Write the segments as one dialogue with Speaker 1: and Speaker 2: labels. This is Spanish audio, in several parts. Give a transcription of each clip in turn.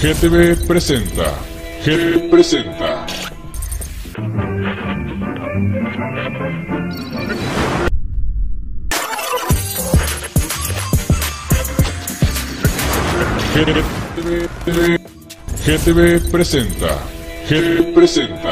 Speaker 1: GTV presenta. GTV presenta. GTV, GTV presenta. GTV presenta.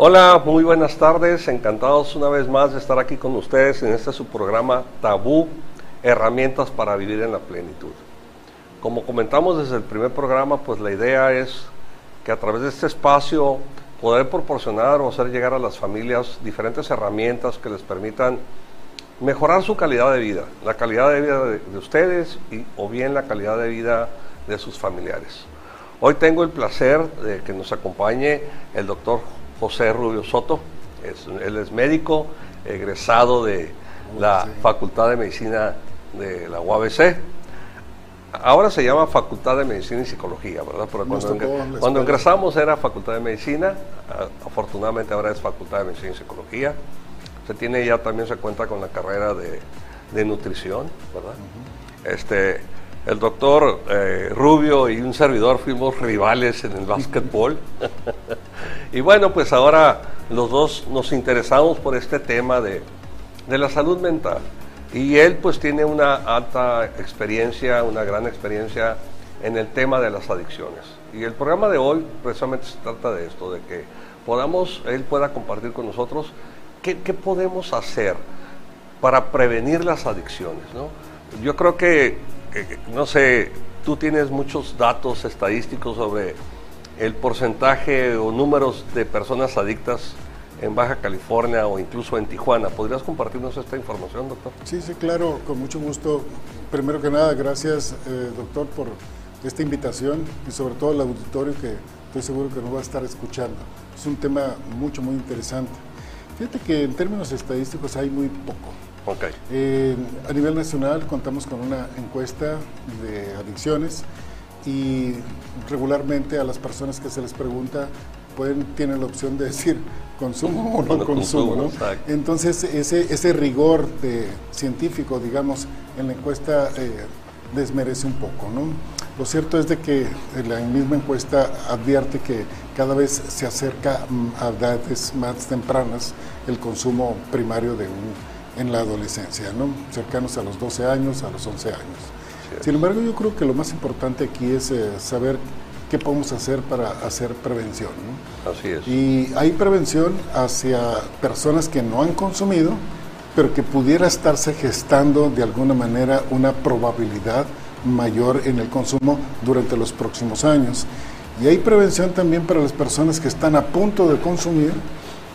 Speaker 2: Hola, muy buenas tardes. Encantados una vez más de estar aquí con ustedes en este su programa Tabú, herramientas para vivir en la plenitud. Como comentamos desde el primer programa, pues la idea es que a través de este espacio poder proporcionar o hacer llegar a las familias diferentes herramientas que les permitan mejorar su calidad de vida, la calidad de vida de, de ustedes y, o bien la calidad de vida de sus familiares. Hoy tengo el placer de que nos acompañe el doctor José Rubio Soto. Es, él es médico, egresado de la Facultad de Medicina de la UABC. Ahora se llama Facultad de Medicina y Psicología, ¿verdad? Pero cuando, cuando ingresamos era Facultad de Medicina, afortunadamente ahora es Facultad de Medicina y Psicología. Se tiene ya también se cuenta con la carrera de, de nutrición, ¿verdad? Uh -huh. Este, el doctor eh, Rubio y un servidor fuimos rivales en el básquetbol. y bueno, pues ahora los dos nos interesamos por este tema de, de, la salud mental. Y él pues tiene una alta experiencia, una gran experiencia en el tema de las adicciones. Y el programa de hoy precisamente se trata de esto, de que podamos, él pueda compartir con nosotros qué, qué podemos hacer para prevenir las adicciones. ¿no? Yo creo que no sé, tú tienes muchos datos estadísticos sobre el porcentaje o números de personas adictas en Baja California o incluso en Tijuana. ¿Podrías compartirnos esta información, doctor?
Speaker 3: Sí, sí, claro, con mucho gusto. Primero que nada, gracias, eh, doctor, por esta invitación y sobre todo el auditorio que estoy seguro que nos va a estar escuchando. Es un tema mucho, muy interesante. Fíjate que en términos estadísticos hay muy poco.
Speaker 2: Okay.
Speaker 3: Eh, a nivel nacional contamos con una encuesta de adicciones y regularmente a las personas que se les pregunta pueden, tienen la opción de decir consumo o no consumo.
Speaker 2: consumo,
Speaker 3: ¿no? Entonces, ese, ese rigor de científico, digamos, en la encuesta eh, desmerece un poco. ¿no? Lo cierto es de que la misma encuesta advierte que cada vez se acerca mm, a edades más tempranas el consumo primario de un, en la adolescencia, ¿no? cercanos a los 12 años, a los 11 años. Sin embargo, yo creo que lo más importante aquí es eh, saber qué podemos hacer para hacer prevención. ¿no?
Speaker 2: Así es.
Speaker 3: Y hay prevención hacia personas que no han consumido, pero que pudiera estarse gestando de alguna manera una probabilidad mayor en el consumo durante los próximos años. Y hay prevención también para las personas que están a punto de consumir,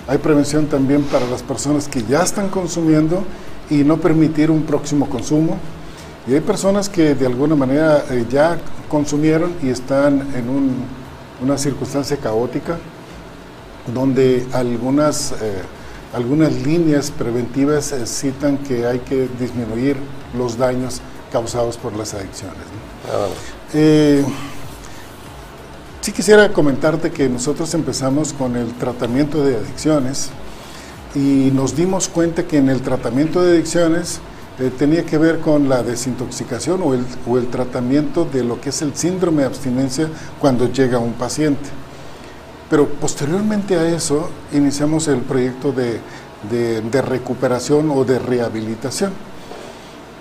Speaker 3: hay prevención también para las personas que ya están consumiendo y no permitir un próximo consumo. Y hay personas que de alguna manera eh, ya consumieron y están en un- una circunstancia caótica donde algunas, eh, algunas líneas preventivas eh, citan que hay que disminuir los daños causados por las adicciones. ¿no?
Speaker 2: Nada más.
Speaker 3: Sí quisiera comentarte que nosotros empezamos con el tratamiento de adicciones y nos dimos cuenta que en el tratamiento de adicciones eh, tenía que ver con la desintoxicación o el, o el tratamiento de lo que es el síndrome de abstinencia cuando llega un paciente. Pero posteriormente a eso iniciamos el proyecto de- de recuperación o de rehabilitación.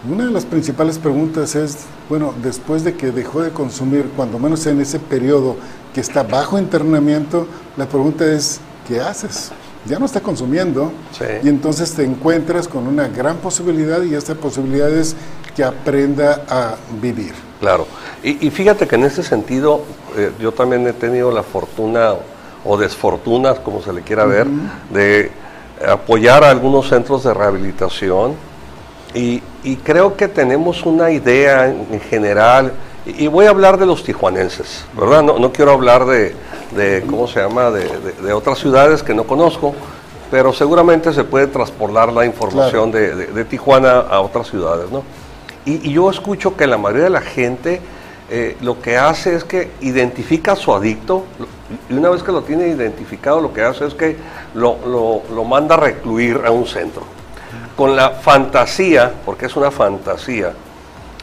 Speaker 3: Una de las principales preguntas es, bueno, después de que dejó de consumir, cuando menos en ese periodo que está bajo internamiento, la pregunta es, ¿qué haces? Ya no está consumiendo
Speaker 2: Sí.
Speaker 3: y entonces te encuentras con una gran posibilidad y esta posibilidad es que aprenda a vivir.
Speaker 2: Claro. Y, y fíjate que en ese sentido, eh, yo también he tenido la fortuna o desfortuna, como se le quiera ver, de apoyar a algunos centros de rehabilitación. Y, y creo que tenemos una idea en, en general, y, y voy a hablar de los tijuanenses, ¿verdad? No, no quiero hablar de, de, ¿cómo se llama?, de, de- de otras ciudades que no conozco, pero seguramente se puede transportar la información de, Tijuana a otras ciudades, ¿no? Y, y yo escucho que la mayoría de la gente eh, lo que hace es que identifica a su adicto y una vez que lo tiene identificado lo que hace es que lo, lo- lo manda a recluir a un centro. Con la fantasía, porque es una fantasía,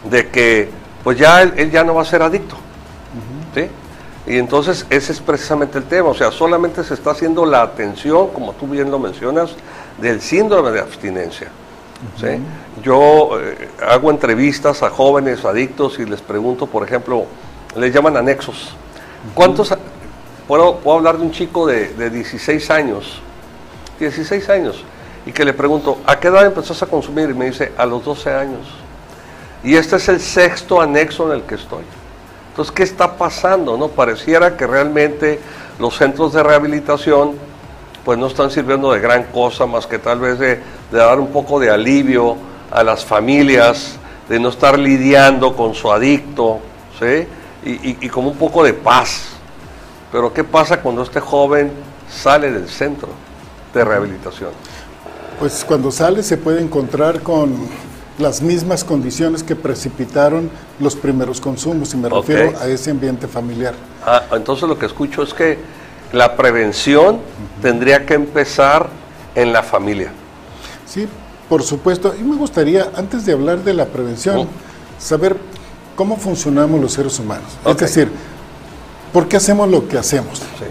Speaker 2: de que pues ya él, él ya no va a ser adicto. ¿sí? Y entonces ese es precisamente el tema, o sea, solamente se está haciendo la atención, como tú bien lo mencionas, del síndrome de abstinencia. ¿sí? Yo eh, hago entrevistas a jóvenes adictos y les pregunto, por ejemplo, les llaman anexos. ¿Cuántos? Puedo, puedo hablar de un chico de, de 16 años, 16 años, y que le pregunto, ¿a qué edad empezaste a consumir? Y me dice, a los 12 años. Y este es el sexto anexo en el que estoy. Entonces, ¿qué está pasando? No pareciera que realmente los centros de rehabilitación pues no están sirviendo de gran cosa más que tal vez de, dar un poco de alivio a las familias, de no estar lidiando con su adicto, ¿sí? Y como un poco de paz. Pero ¿qué pasa cuando este joven sale del centro de rehabilitación?
Speaker 3: Pues cuando sale se puede encontrar con las mismas condiciones que precipitaron los primeros consumos, y me refiero a ese ambiente familiar.
Speaker 2: Ah, entonces lo que escucho es que la prevención tendría que empezar en la familia.
Speaker 3: Sí, por supuesto. Y me gustaría, antes de hablar de la prevención,
Speaker 2: Oh.
Speaker 3: saber cómo funcionamos los seres humanos. Es decir, ¿por qué hacemos lo que hacemos?
Speaker 2: Sí.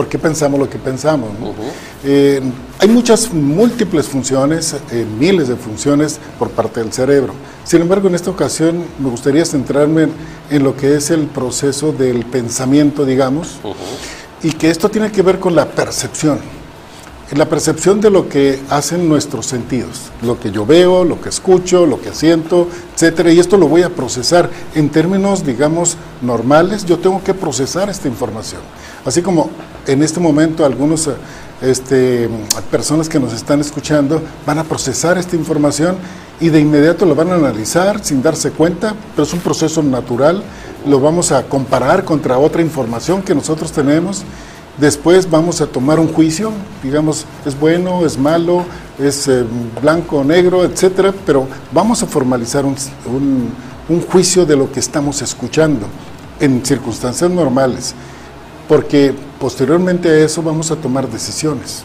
Speaker 3: ¿Por qué pensamos lo que pensamos? no?
Speaker 2: Ujú.
Speaker 3: Eh, hay muchas múltiples funciones, eh, miles de funciones por parte del cerebro. Sin embargo, en esta ocasión me gustaría centrarme en, en lo que es el proceso del pensamiento, digamos, y que esto tiene que ver con la percepción. La percepción de lo que hacen nuestros sentidos, lo que yo veo, lo que escucho, lo que siento, etcétera, y esto lo voy a procesar en términos, digamos, normales, yo tengo que procesar esta información. Así como en este momento algunos eh, este, personas que nos están escuchando van a procesar esta información y de inmediato lo van a analizar sin darse cuenta, pero es un proceso natural, lo vamos a comparar contra otra información que nosotros tenemos Después vamos a tomar un juicio, digamos, es bueno, es malo, es eh, blanco negro, etcétera, pero vamos a formalizar un, un- un juicio de lo que estamos escuchando en circunstancias normales. Porque posteriormente a eso vamos a tomar decisiones.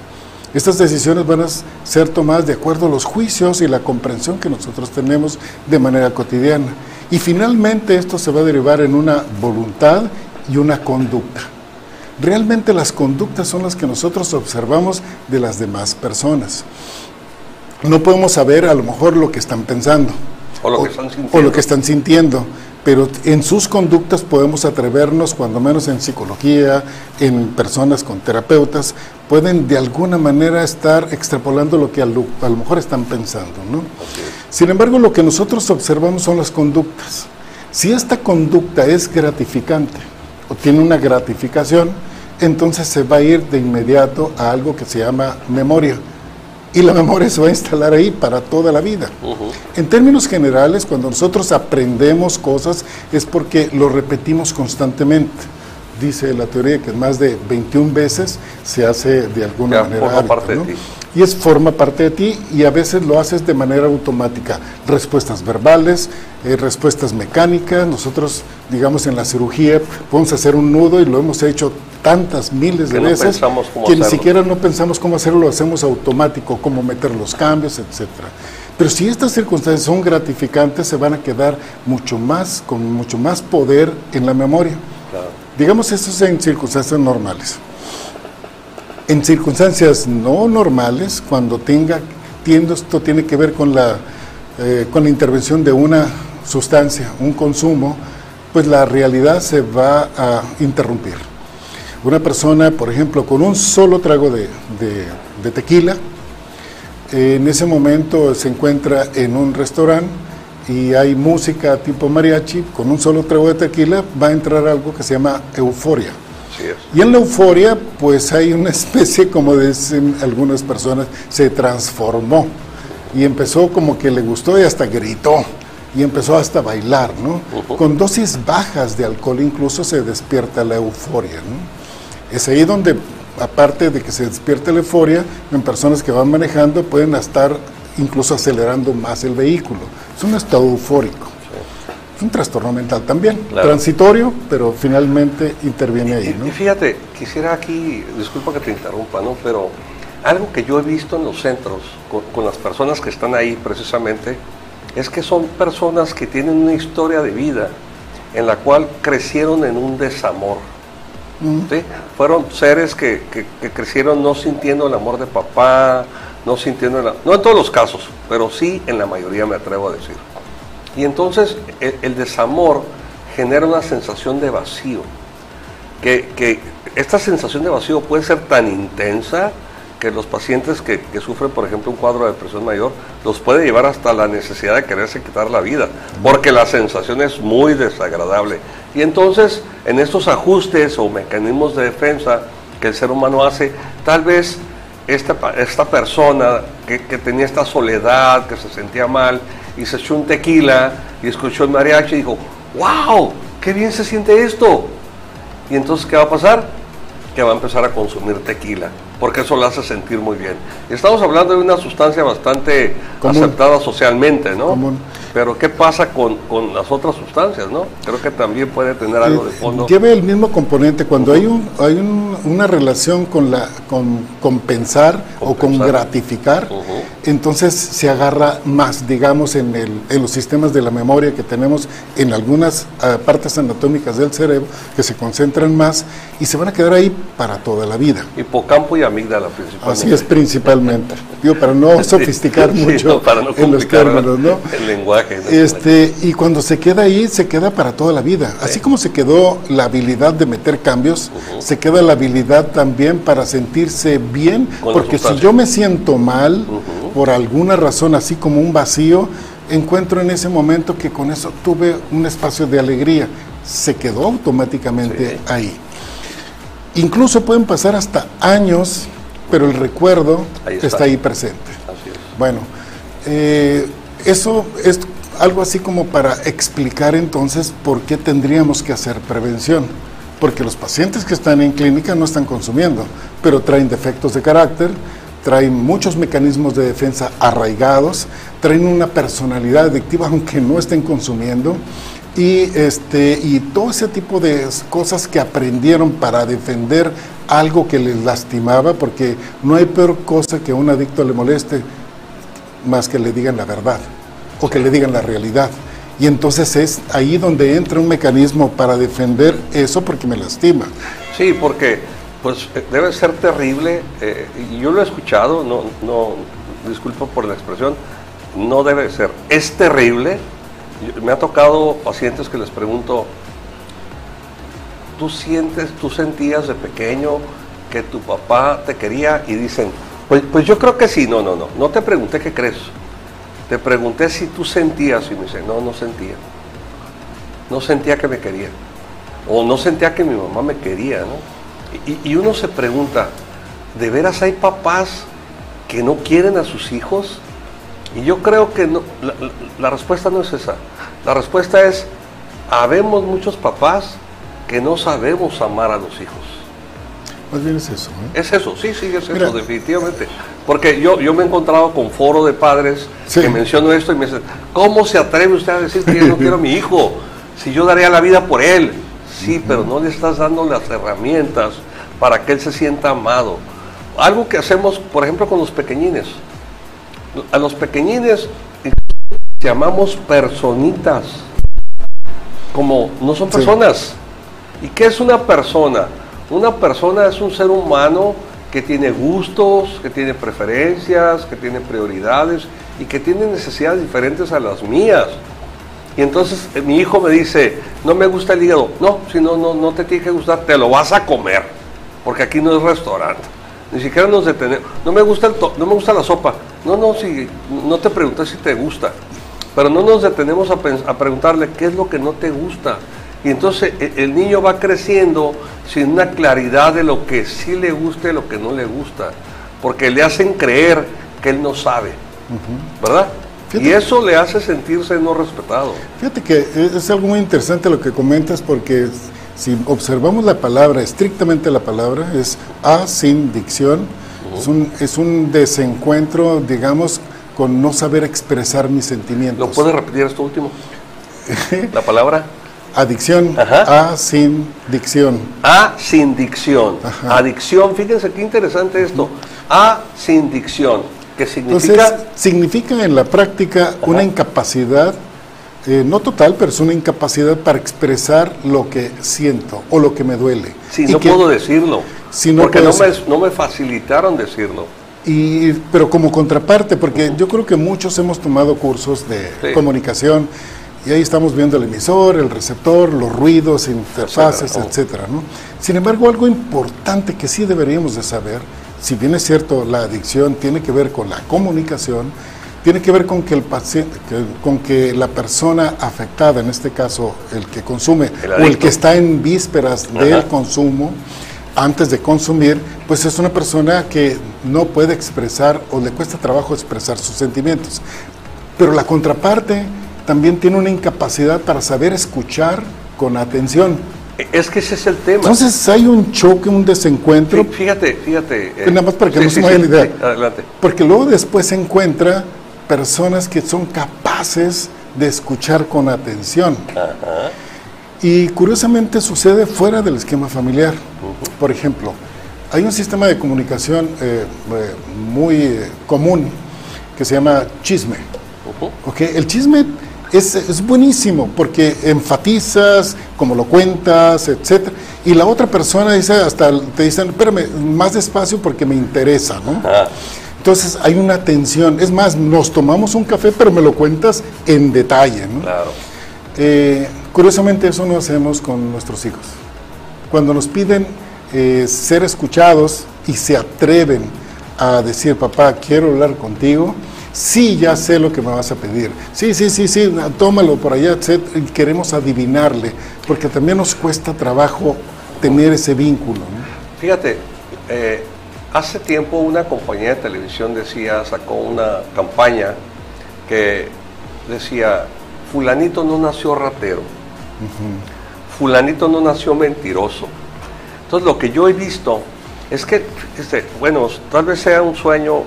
Speaker 3: Estas decisiones van a ser tomadas de acuerdo a los juicios y la comprensión que nosotros tenemos de manera cotidiana. Y finalmente esto se va a derivar en una voluntad y una conducta. Realmente las conductas son las que nosotros observamos de las demás personas. No podemos saber a lo mejor lo que están pensando
Speaker 2: O lo que están
Speaker 3: o lo que están sintiendo, pero en sus conductas podemos atrevernos, cuando menos en psicología, en personas con terapeutas, pueden de alguna manera estar extrapolando lo que a lo, a lo mejor están pensando. ¿no? Sin embargo, lo que nosotros observamos son las conductas. Si esta conducta es gratificante o tiene una gratificación, entonces se va a ir de inmediato a algo que se llama memoria. Y la memoria se va a instalar ahí para toda la vida. En términos generales, cuando nosotros aprendemos cosas es porque lo repetimos constantemente. Dice la teoría que más de 21 veces se hace de alguna
Speaker 2: Ya,
Speaker 3: manera. Y es forma parte de ti y a veces lo haces de manera automática. Respuestas verbales, eh, respuestas mecánicas. Nosotros, digamos, en la cirugía podemos hacer un nudo y lo hemos hecho tantas miles de
Speaker 2: Que no
Speaker 3: veces
Speaker 2: cómo
Speaker 3: que ni
Speaker 2: hacerlo.
Speaker 3: siquiera no pensamos cómo hacerlo, lo hacemos automático, cómo meter los cambios, etcétera. Pero si estas circunstancias son gratificantes, se van a quedar mucho más, con mucho más poder en la memoria.
Speaker 2: Claro.
Speaker 3: Digamos, eso es en circunstancias normales. En circunstancias no normales, cuando tenga, tiendo, esto tiene que ver con la, eh, con la intervención de una sustancia, un consumo, pues la realidad se va a interrumpir. Una persona, por ejemplo, con un solo trago de, de- tequila, eh, en ese momento se encuentra en un restaurante y hay música tipo mariachi, con un solo trago de tequila va a entrar algo que se llama euforia. Y en la euforia, pues hay una especie, como dicen algunas personas, se transformó. Y empezó como que le gustó y hasta gritó. Y empezó hasta a bailar, ¿no? Con dosis bajas de alcohol incluso se despierta la euforia, ¿no? Es ahí donde, aparte de que se despierta la euforia, en personas que van manejando pueden estar incluso acelerando más el vehículo. Es un estado eufórico. Un trastorno mental también,
Speaker 2: Claro.
Speaker 3: transitorio, pero finalmente interviene ahí, ¿no?
Speaker 2: Y fíjate, quisiera aquí, disculpa que te interrumpa, ¿no? Pero algo que yo he visto en los centros con, con las personas que están ahí precisamente es que son personas que tienen una historia de vida en la cual crecieron en un desamor. ¿sí? Fueron seres que, que- que crecieron no sintiendo el amor de papá, no sintiendo el, no en todos los casos, pero sí en la mayoría me atrevo a decir. Y entonces el, el desamor genera una sensación de vacío, que, esta sensación de vacío puede ser tan intensa que los pacientes que, sufren, por ejemplo, un cuadro de depresión mayor, los puede llevar hasta la necesidad de quererse quitar la vida, porque la sensación es muy desagradable. Y entonces, en estos ajustes o mecanismos de defensa que el ser humano hace, tal vez esta, esta persona que tenía esta soledad, que se sentía mal, y se echó un tequila y escuchó el mariachi y dijo, wow, qué bien se siente esto. Y entonces, ¿qué va a pasar? Que va a empezar a consumir tequila, porque eso lo hace sentir muy bien. Estamos hablando de una sustancia bastante
Speaker 3: Común.
Speaker 2: aceptada socialmente, ¿no?
Speaker 3: Común.
Speaker 2: Pero ¿qué pasa con, con las otras sustancias, no? Creo que también puede tener algo de fondo.
Speaker 3: Lleva el mismo componente. Cuando hay, un, hay un- una relación con, la, con compensar o con gratificar, entonces se agarra más, digamos, en, el, en los sistemas de la memoria que tenemos en algunas ah, partes anatómicas del cerebro que se concentran más y se van a quedar ahí para toda la vida.
Speaker 2: Hipocampo y amígdala principalmente.
Speaker 3: Así es principalmente. Digo, para no sofisticar
Speaker 2: Sí,
Speaker 3: mucho
Speaker 2: no, para no
Speaker 3: en los términos, ¿no?
Speaker 2: el lenguaje.
Speaker 3: Este, y cuando se queda ahí, se queda para toda la vida. Así como se quedó la habilidad de meter cambios, se queda la habilidad también para sentirse bien,
Speaker 2: Con
Speaker 3: porque si yo me siento mal, por alguna razón, así como un vacío, encuentro en ese momento que con eso tuve un espacio de alegría. Se quedó automáticamente
Speaker 2: Sí.
Speaker 3: ahí. Incluso pueden pasar hasta años, pero el recuerdo
Speaker 2: Ahí está.
Speaker 3: está ahí presente.
Speaker 2: Así es.
Speaker 3: Bueno, eh, eso es algo así como para explicar entonces por qué tendríamos que hacer prevención. Porque los pacientes que están en clínica no están consumiendo, pero traen defectos de carácter, traen muchos mecanismos de defensa arraigados, traen una personalidad adictiva aunque no estén consumiendo, y, este, y todo ese tipo de cosas que aprendieron para defender algo que les lastimaba, porque no hay peor cosa que a un adicto le moleste más que le digan la verdad o que le digan la realidad. Y entonces es ahí donde entra un mecanismo para defender eso porque me lastima.
Speaker 2: Sí, porque pues eh, debe ser terrible, eh, yo lo he escuchado, no, no, disculpo por la expresión, no debe ser, es terrible. Me ha tocado pacientes que les pregunto, ¿tú sientes, tú sentías de pequeño que tu papá te quería? Y dicen, pues, pues yo creo que sí, no, no, no, no te pregunté qué crees, te pregunté si tú sentías y me dice, no, no sentía, no sentía que me quería, o no sentía que mi mamá me quería, ¿no? Y, uno se pregunta, ¿de veras hay papás que no quieren a sus hijos? Y yo creo que no, la, respuesta no es esa. La respuesta es, habemos muchos papás que no sabemos amar a los hijos.
Speaker 3: Más bien es eso. ¿eh?
Speaker 2: Es eso, sí, sí, es eso, definitivamente. Porque yo, yo me he encontrado con foro de padres que menciono esto y me dicen, ¿cómo se atreve usted a decir que yo no quiero a mi hijo? Si yo daría la vida por él. Sí, pero no le estás dando las herramientas para que él se sienta amado. Algo que hacemos, por ejemplo, con los pequeñines. A los pequeñines llamamos personitas, como no son personas. ¿Y qué es una persona? Una persona es un ser humano que tiene gustos, que tiene preferencias, que tiene prioridades y que tiene necesidades diferentes a las mías. Y entonces eh, mi hijo me dice, no me gusta el hígado. No, si no, no, no te tiene que gustar, te lo vas a comer. Porque aquí no es restaurante. Ni siquiera nos detenemos. No me gusta, el no me gusta la sopa. No, no, si, no te pregunté si te gusta. Pero no nos detenemos a, a preguntarle qué es lo que no te gusta. Y entonces e, el niño va creciendo sin una claridad de lo que sí le gusta y lo que no le gusta. Porque le hacen creer que él no sabe. ¿Verdad? y eso le hace sentirse no respetado.
Speaker 3: Fíjate que es algo muy interesante lo que comentas porque si observamos la palabra, estrictamente la palabra, es a sin dicción, es, un, es un desencuentro, digamos, con no saber expresar mis sentimientos.
Speaker 2: ¿Lo puedes repetir esto último? la palabra.
Speaker 3: Adicción, a sin dicción.
Speaker 2: A sin dicción. Adicción, fíjense qué interesante esto. A sin dicción ¿Qué significa?
Speaker 3: Entonces, significa en la práctica una incapacidad, eh, no total, pero es una incapacidad para expresar lo que siento o lo que me duele.
Speaker 2: Sí, no puedo decirlo. porque no, me, no me facilitaron decirlo.
Speaker 3: Y, pero como contraparte, porque yo creo que muchos hemos tomado cursos de comunicación y ahí estamos viendo el emisor, el receptor, los ruidos, interfaces, etcétera. ¿no? Sin embargo, algo importante que sí deberíamos de saber si bien es cierto, la adicción tiene que ver con la comunicación, tiene que ver con que el paciente, con que la persona afectada, en este caso el que consume o el que está en vísperas del consumo, antes de consumir, pues es una persona que no puede expresar o le cuesta trabajo expresar sus sentimientos. Pero la contraparte también tiene una incapacidad para saber escuchar con atención.
Speaker 2: Es que ese es el tema.
Speaker 3: Entonces hay un choque, un desencuentro.
Speaker 2: fíjate, fíjate.
Speaker 3: Eh, nada más para que no se vaya la idea. adelante. Porque luego después se encuentra personas que son capaces de escuchar con atención. Ajá. Y curiosamente sucede fuera del esquema familiar. Por ejemplo, hay un sistema de comunicación eh, eh, muy común que se llama chisme. Okay, el chisme es, buenísimo porque enfatizas, como lo cuentas, etc. Y la otra persona dice, hasta te dicen, espérame, más despacio porque me interesa, ¿no? Entonces hay una tensión. Es más, nos tomamos un café, pero me lo cuentas en detalle, ¿no? Claro. Eh, curiosamente eso no hacemos con nuestros hijos. Cuando nos piden eh, ser escuchados y se atreven a decir, papá, quiero hablar contigo, sí, ya sé lo que me vas a pedir, sí, sí, sí, sí, tómalo por allá, queremos adivinarle, porque también nos cuesta trabajo tener ese vínculo.
Speaker 2: Fíjate, eh, hace tiempo una compañía de televisión decía, sacó una campaña que decía, fulanito no nació ratero, fulanito no nació mentiroso. Entonces lo que yo he visto es que, este, bueno, tal vez sea un sueño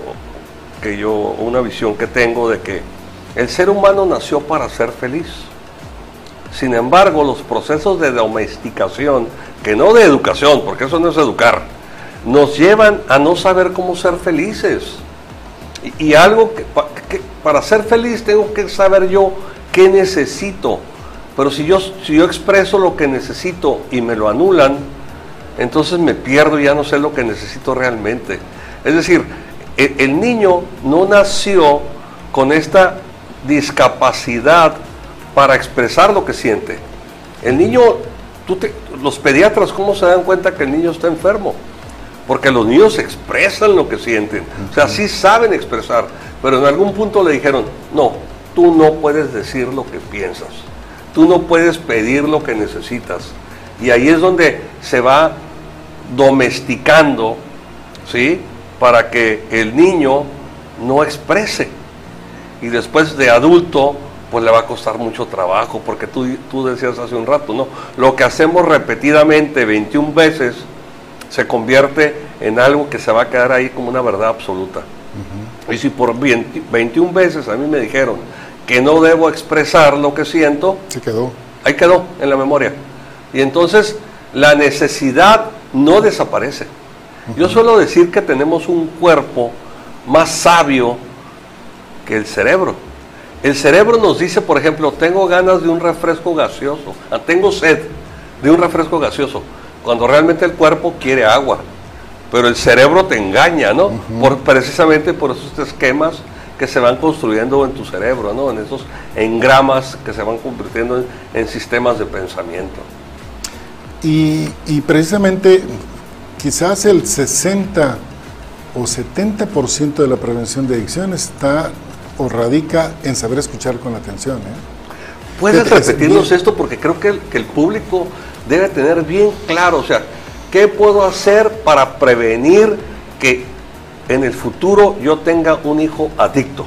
Speaker 2: que yo, una visión que tengo de que el ser humano nació para ser feliz. Sin embargo, los procesos de domesticación, que no de educación, porque eso no es educar, nos llevan a no saber cómo ser felices. Y, algo que, que para ser feliz tengo que saber yo qué necesito. Pero si yo, si yo expreso lo que necesito y me lo anulan, entonces me pierdo y ya no sé lo que necesito realmente. Es decir, el, niño no nació con esta discapacidad para expresar lo que siente. El niño, tú te- los pediatras, ¿cómo se dan cuenta que el niño está enfermo? Porque los niños expresan lo que sienten, o sea, sí saben expresar, pero en algún punto le dijeron, no, tú no puedes decir lo que piensas, tú no puedes pedir lo que necesitas. Y ahí es donde se va domesticando, ¿sí? Para que el niño no exprese. Y después de adulto, pues le va a costar mucho trabajo, porque tú, tú decías hace un rato, ¿no? Lo que hacemos repetidamente 21 veces se convierte en algo que se va a quedar ahí como una verdad absoluta. Y si por 20 21 veces a mí me dijeron que no debo expresar lo que siento,
Speaker 3: quedó.
Speaker 2: ahí quedó en la memoria. Y entonces la necesidad no desaparece. Yo suelo decir que tenemos un cuerpo más sabio que el cerebro. El cerebro nos dice, por ejemplo, tengo ganas de un refresco gaseoso, ah, tengo sed de un refresco gaseoso, cuando realmente el cuerpo quiere agua. Pero el cerebro te engaña, ¿no? por, precisamente por esos esquemas que se van construyendo en tu cerebro, ¿no? En esos engramas que se van convirtiendo en, en sistemas de pensamiento.
Speaker 3: Y, y precisamente quizás el 60 o 70% de la prevención de adicción está o radica en saber escuchar con atención. ¿eh?
Speaker 2: ¿Puedes repetirnos esto? Porque creo que el, que el público debe tener bien claro, o sea, ¿qué puedo hacer para prevenir que en el futuro yo tenga un hijo adicto?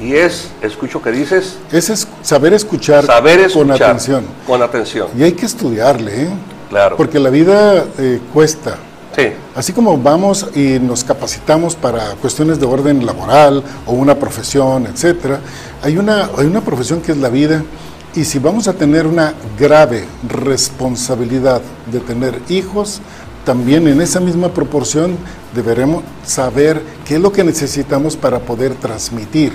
Speaker 2: Y es, escucho que dices,
Speaker 3: es saber escuchar,
Speaker 2: saber escuchar
Speaker 3: con atención.
Speaker 2: Con atención,
Speaker 3: Y hay que estudiarle, ¿eh?
Speaker 2: claro.
Speaker 3: porque la vida eh, cuesta.
Speaker 2: Sí,
Speaker 3: Así como vamos y nos capacitamos para cuestiones de orden laboral o una profesión, etcétera, hay una, hay una profesión que es la vida y si vamos a tener una grave responsabilidad de tener hijos, también en esa misma proporción deberemos saber qué es lo que necesitamos para poder transmitir.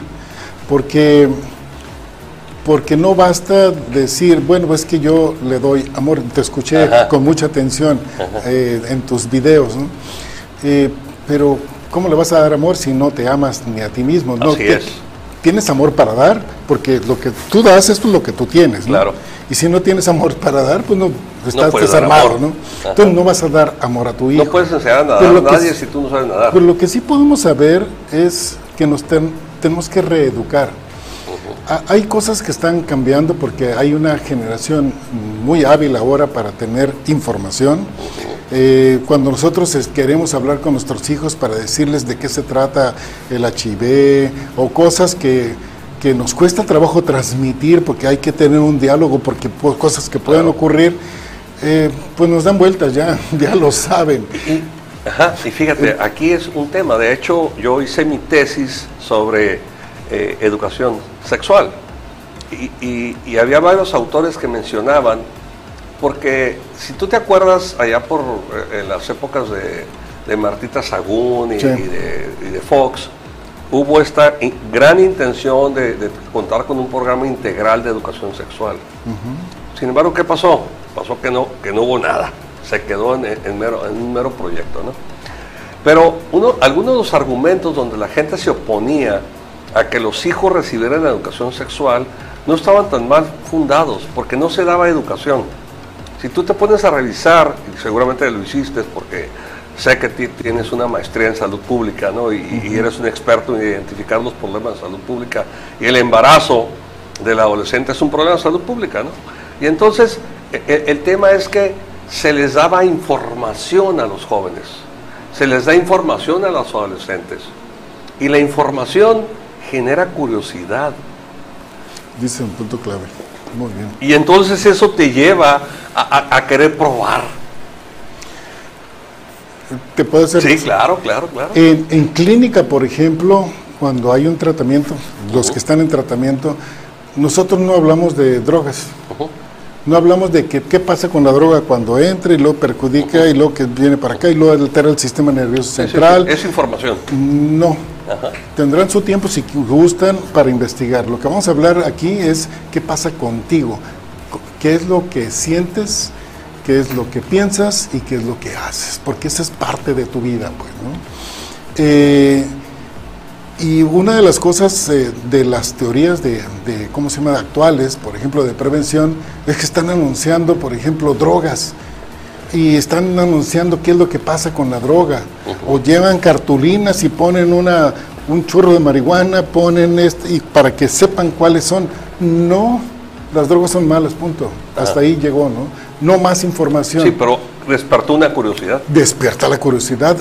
Speaker 3: Porque porque no basta decir, bueno, es que yo le doy amor, te escuché
Speaker 2: Ajá.
Speaker 3: con mucha atención eh, en tus videos, ¿no? Eh, pero ¿cómo le vas a dar amor si no te amas ni a ti mismo? ¿no?
Speaker 2: Así
Speaker 3: Te-
Speaker 2: es.
Speaker 3: Tienes amor para dar, porque lo que tú das es lo que tú tienes, ¿no?
Speaker 2: Claro.
Speaker 3: Y si no tienes amor para dar, pues no estás desarmado. ¿no?
Speaker 2: Ajá.
Speaker 3: Entonces no vas a dar amor a tu hijo.
Speaker 2: no puedes enseñar a nadar a
Speaker 3: que
Speaker 2: nadie si tú no sabes nadar.
Speaker 3: Pero lo que sí podemos saber es que nos ten- tenemos que reeducar. Ha- Hay cosas que están cambiando porque hay una generación muy hábil ahora para tener información. Eh, cuando nosotros queremos hablar con nuestros hijos para decirles de qué se trata el HIV o cosas que, que nos cuesta trabajo transmitir porque hay que tener un diálogo porque cosas que pueden
Speaker 2: Claro.
Speaker 3: ocurrir, eh, pues nos dan vueltas ya, ya lo saben.
Speaker 2: Y, ajá, y fíjate, aquí es un tema. De hecho, yo hice mi tesis sobre eh, educación sexual. Y, y- y había varios autores que mencionaban, porque si tú te acuerdas allá por eh, en las épocas de, de Martita Sagún y,
Speaker 3: Sí.
Speaker 2: de, y de Fox, hubo esta gran intención de, de contar con un programa integral de educación sexual. Sin embargo, ¿qué pasó? Pasó que no, que no hubo nada. Se quedó en, en mero- en un mero proyecto, ¿no? Pero uno, algunos de los argumentos donde la gente se oponía a que los hijos recibieran educación sexual no estaban tan mal fundados, porque no se daba educación. Si tú te pones a revisar, y seguramente lo hiciste porque sé que ti- tienes una maestría en salud pública, ¿no? Y, y eres un experto en identificar los problemas de salud pública, y el embarazo del adolescente es un problema de salud pública, ¿no? Y entonces e- e- el tema es que se les daba información a los jóvenes, se les da información a los adolescentes, y la información genera curiosidad.
Speaker 3: Dice un punto clave. Muy bien.
Speaker 2: Y entonces eso te lleva a, a- a querer probar.
Speaker 3: ¿Te puedo hacer
Speaker 2: Sí, claro, claro, claro.
Speaker 3: En, en clínica, por ejemplo, cuando hay un tratamiento, los que están en tratamiento, nosotros no hablamos de drogas. No hablamos de que, qué pasa con la droga cuando entra y luego perjudica y luego que viene para acá y luego altera el sistema nervioso central.
Speaker 2: Es, información.
Speaker 3: No. Tendrán su tiempo si gustan para investigar. Lo que vamos a hablar aquí es qué pasa contigo, qué es lo que sientes, qué es lo que piensas y qué es lo que haces, porque esa es parte de tu vida. Pues, ¿no? Eh, y una de las cosas eh, de las teorías de, ¿cómo se llama?, actuales, por ejemplo, de prevención, es que están anunciando, por ejemplo, drogas. Y están anunciando qué es lo que pasa con la droga. O llevan cartulinas y ponen una, un churro de marihuana, ponen este, y para que sepan cuáles son. No, las drogas son malas, punto. Hasta ahí llegó, ¿no? No más información.
Speaker 2: Sí, pero despertó una curiosidad.
Speaker 3: Despierta la curiosidad.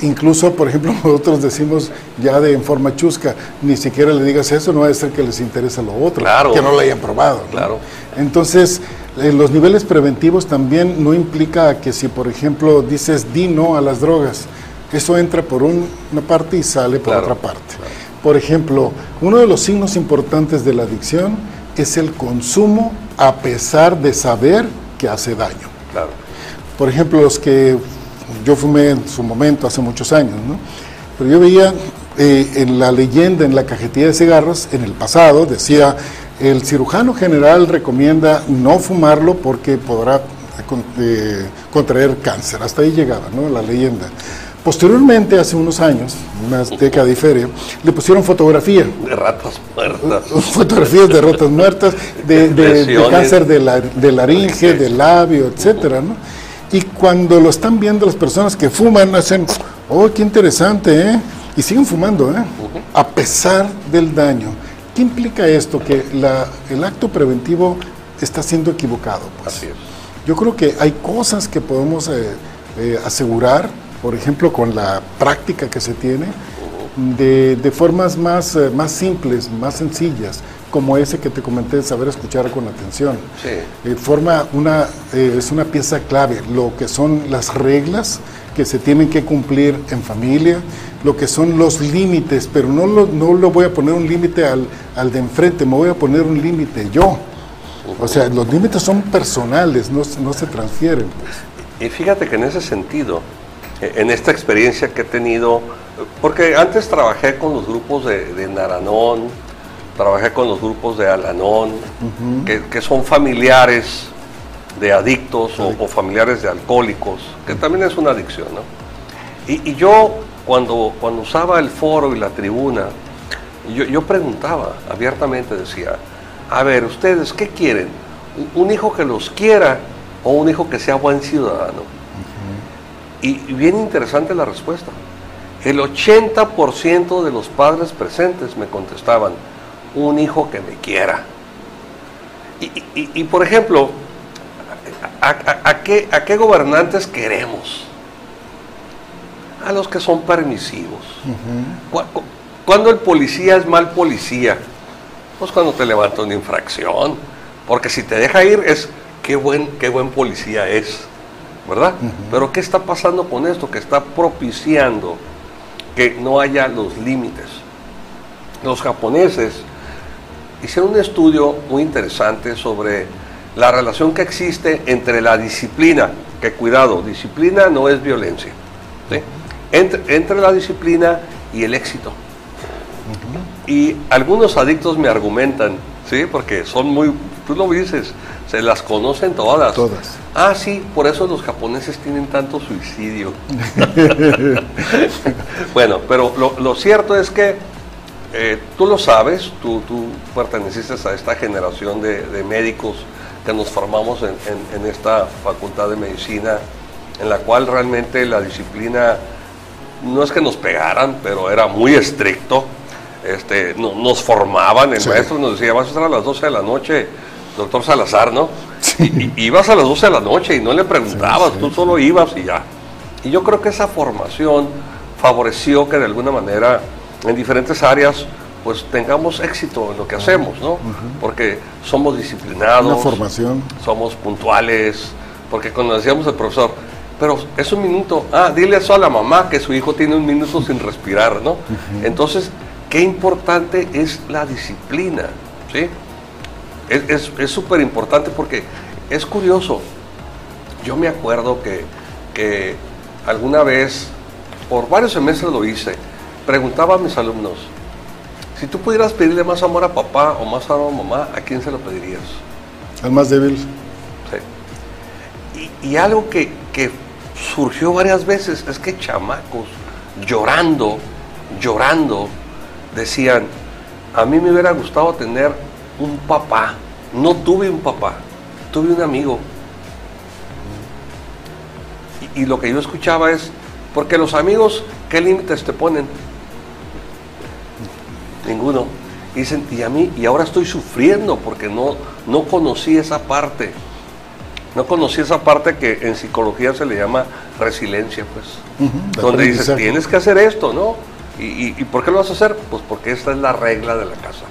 Speaker 3: Incluso, por ejemplo, nosotros decimos ya de en forma chusca, ni siquiera le digas eso, no va a ser que les interese lo otro, que no lo hayan probado.
Speaker 2: Claro.
Speaker 3: Entonces, eh, los niveles preventivos también no implica que si, por ejemplo, dices di no a las drogas, eso entra por una parte y sale por otra parte. Por ejemplo, uno de los signos importantes de la adicción es el consumo a pesar de saber que hace daño.
Speaker 2: Claro.
Speaker 3: Por ejemplo, los que yo fumé en su momento, hace muchos años, ¿no? Pero yo veía eh, en la leyenda, en la cajetilla de cigarros, en el pasado, decía, el cirujano general recomienda no fumarlo porque podrá eh, contraer cáncer. Hasta ahí llegaba, ¿no? La leyenda. Posteriormente, hace unos años, una década de feria, le pusieron fotografía.
Speaker 2: De ratas muertas.
Speaker 3: Fotografías de ratas muertas, de, cáncer de, la, de laringe, del labio, etcétera, ¿no? Y cuando lo están viendo las personas que fuman, hacen, oh, qué interesante, ¿eh? Y siguen fumando, ¿eh? A pesar del daño. ¿Qué implica esto? Que el acto preventivo está siendo equivocado.
Speaker 2: Pues. Así es.
Speaker 3: Yo creo que hay cosas que podemos eh, eh, asegurar, por ejemplo, con la práctica que se tiene, de, de formas más, eh, más simples, más sencillas como ese que te comenté, saber escuchar con atención.
Speaker 2: Sí.
Speaker 3: Eh, forma una, eh, es una pieza clave, lo que son las reglas que se tienen que cumplir en familia, lo que son los límites, pero no lo, no lo voy a poner un límite al, al, de enfrente, me voy a poner un límite yo. O sea, los límites son personales, no, no se transfieren.
Speaker 2: Pues. Y fíjate que en ese sentido, e, en esta experiencia que he tenido, porque antes trabajé con los grupos de, de Naranón, trabajé con los grupos de Alanón, que, son familiares de adictos o, familiares de alcohólicos, que también es una adicción. ¿no? Y, yo, cuando, cuando usaba el foro y la tribuna, yo, yo, preguntaba abiertamente, decía, a ver, ustedes, ¿qué quieren? ¿Un hijo que los quiera o un hijo que sea buen ciudadano? y, y bien interesante la respuesta. El 80% de los padres presentes me contestaban, un hijo que me quiera. Y, por ejemplo, ¿a, qué, ¿a, qué, gobernantes queremos? A los que son permisivos. cuando el policía es mal policía? Pues cuando te levanta una infracción. Porque si te deja ir es qué buen, qué buen policía es. ¿Verdad? Pero ¿qué está pasando con esto? Que está propiciando que no haya los límites. Los japoneses hicieron un estudio muy interesante sobre la relación que existe entre la disciplina, que cuidado, disciplina no es violencia, entre, la disciplina y el éxito. Y algunos adictos me argumentan, ¿sí? porque son muy, tú lo dices, se las conocen todas.
Speaker 3: Todas.
Speaker 2: Ah, sí, por eso los japoneses tienen tanto suicidio. bueno, pero lo cierto es que eh, tú lo sabes, tú, tú, perteneciste a esta generación de, médicos que nos formamos en, esta facultad de medicina, en la cual realmente la disciplina no es que nos pegaran, pero era muy estricto. Este, nos formaban, el maestro nos decía, vas a estar a las 12 de la noche, doctor Salazar, ¿no? Y, ibas a las 12 de la noche y no le preguntabas, tú solo ibas y ya. Y yo creo que esa formación favoreció que de alguna manera en diferentes áreas pues tengamos éxito en lo que hacemos, ¿no? Porque somos disciplinados.
Speaker 3: Una formación.
Speaker 2: Somos puntuales. Porque cuando decíamos el profesor, pero es un minuto, ah, dile eso a la mamá que su hijo tiene un minuto sin respirar, ¿no? Entonces, qué importante es la disciplina, ¿sí? Es súper importante porque es curioso. Yo me acuerdo que, que alguna vez, por varios semestres lo hice, preguntaba a mis alumnos, si tú pudieras pedirle más amor a papá o más amor a mamá, ¿a quién se lo pedirías?
Speaker 3: Al más débil.
Speaker 2: Sí. Y, y algo que, que surgió varias veces es que chamacos llorando, llorando, decían, a mí me hubiera gustado tener un papá. No tuve un papá, tuve un amigo. Y, y lo que yo escuchaba es, porque los amigos, ¿qué límites te ponen? Ninguno. Y dicen, y a mí, y ahora estoy sufriendo porque no, no conocí esa parte. No conocí esa parte que en psicología se le llama resiliencia, pues. Donde dices, tienes que hacer esto, ¿no? ¿Y, y, y por qué lo vas a hacer? Pues porque esta es la regla de la casa.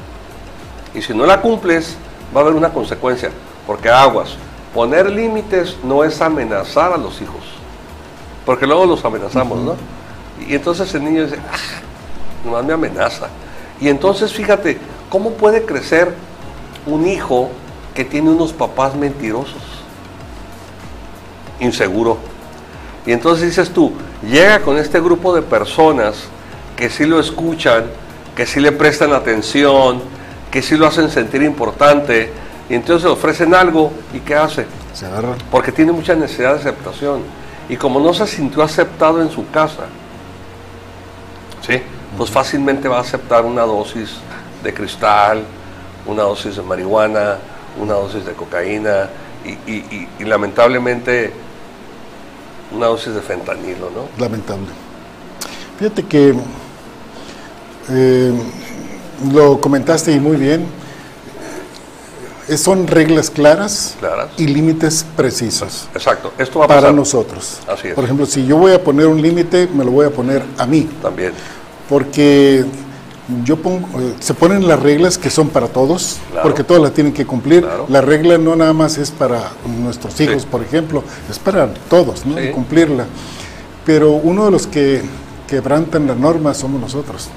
Speaker 2: Y si no la cumples, va a haber una consecuencia. Porque aguas, poner límites no es amenazar a los hijos. Porque luego los amenazamos, ¿no? Y entonces el niño dice, ah, nomás me amenaza. Y entonces fíjate, ¿cómo puede crecer un hijo que tiene unos papás mentirosos? Inseguro. Y entonces dices tú, llega con este grupo de personas que sí lo escuchan, que sí le prestan atención, que sí lo hacen sentir importante, y entonces le ofrecen algo, ¿y qué hace?
Speaker 3: Se agarra.
Speaker 2: Porque tiene mucha necesidad de aceptación. Y como no se sintió aceptado en su casa, ¿sí? Pues fácilmente va a aceptar una dosis de cristal, una dosis de marihuana, una dosis de cocaína y, y- y- y lamentablemente una dosis de fentanilo, ¿no?
Speaker 3: Lamentable. Fíjate que eh, lo comentaste y muy bien. Eh, Son reglas claras
Speaker 2: Claras.
Speaker 3: y límites precisos
Speaker 2: Exacto, esto va a
Speaker 3: para
Speaker 2: pasar
Speaker 3: nosotros.
Speaker 2: Así es.
Speaker 3: Por ejemplo, si yo voy a poner un límite, me lo voy a poner a mí,
Speaker 2: también.
Speaker 3: Porque yo pongo, eh, se ponen las reglas que son para todos,
Speaker 2: Claro.
Speaker 3: porque todos las tienen que cumplir.
Speaker 2: Claro.
Speaker 3: La regla no nada más es para nuestros hijos,
Speaker 2: Sí.
Speaker 3: por ejemplo, es para todos, ¿no?
Speaker 2: Sí.
Speaker 3: cumplirla. Pero uno de los que quebrantan la norma somos nosotros.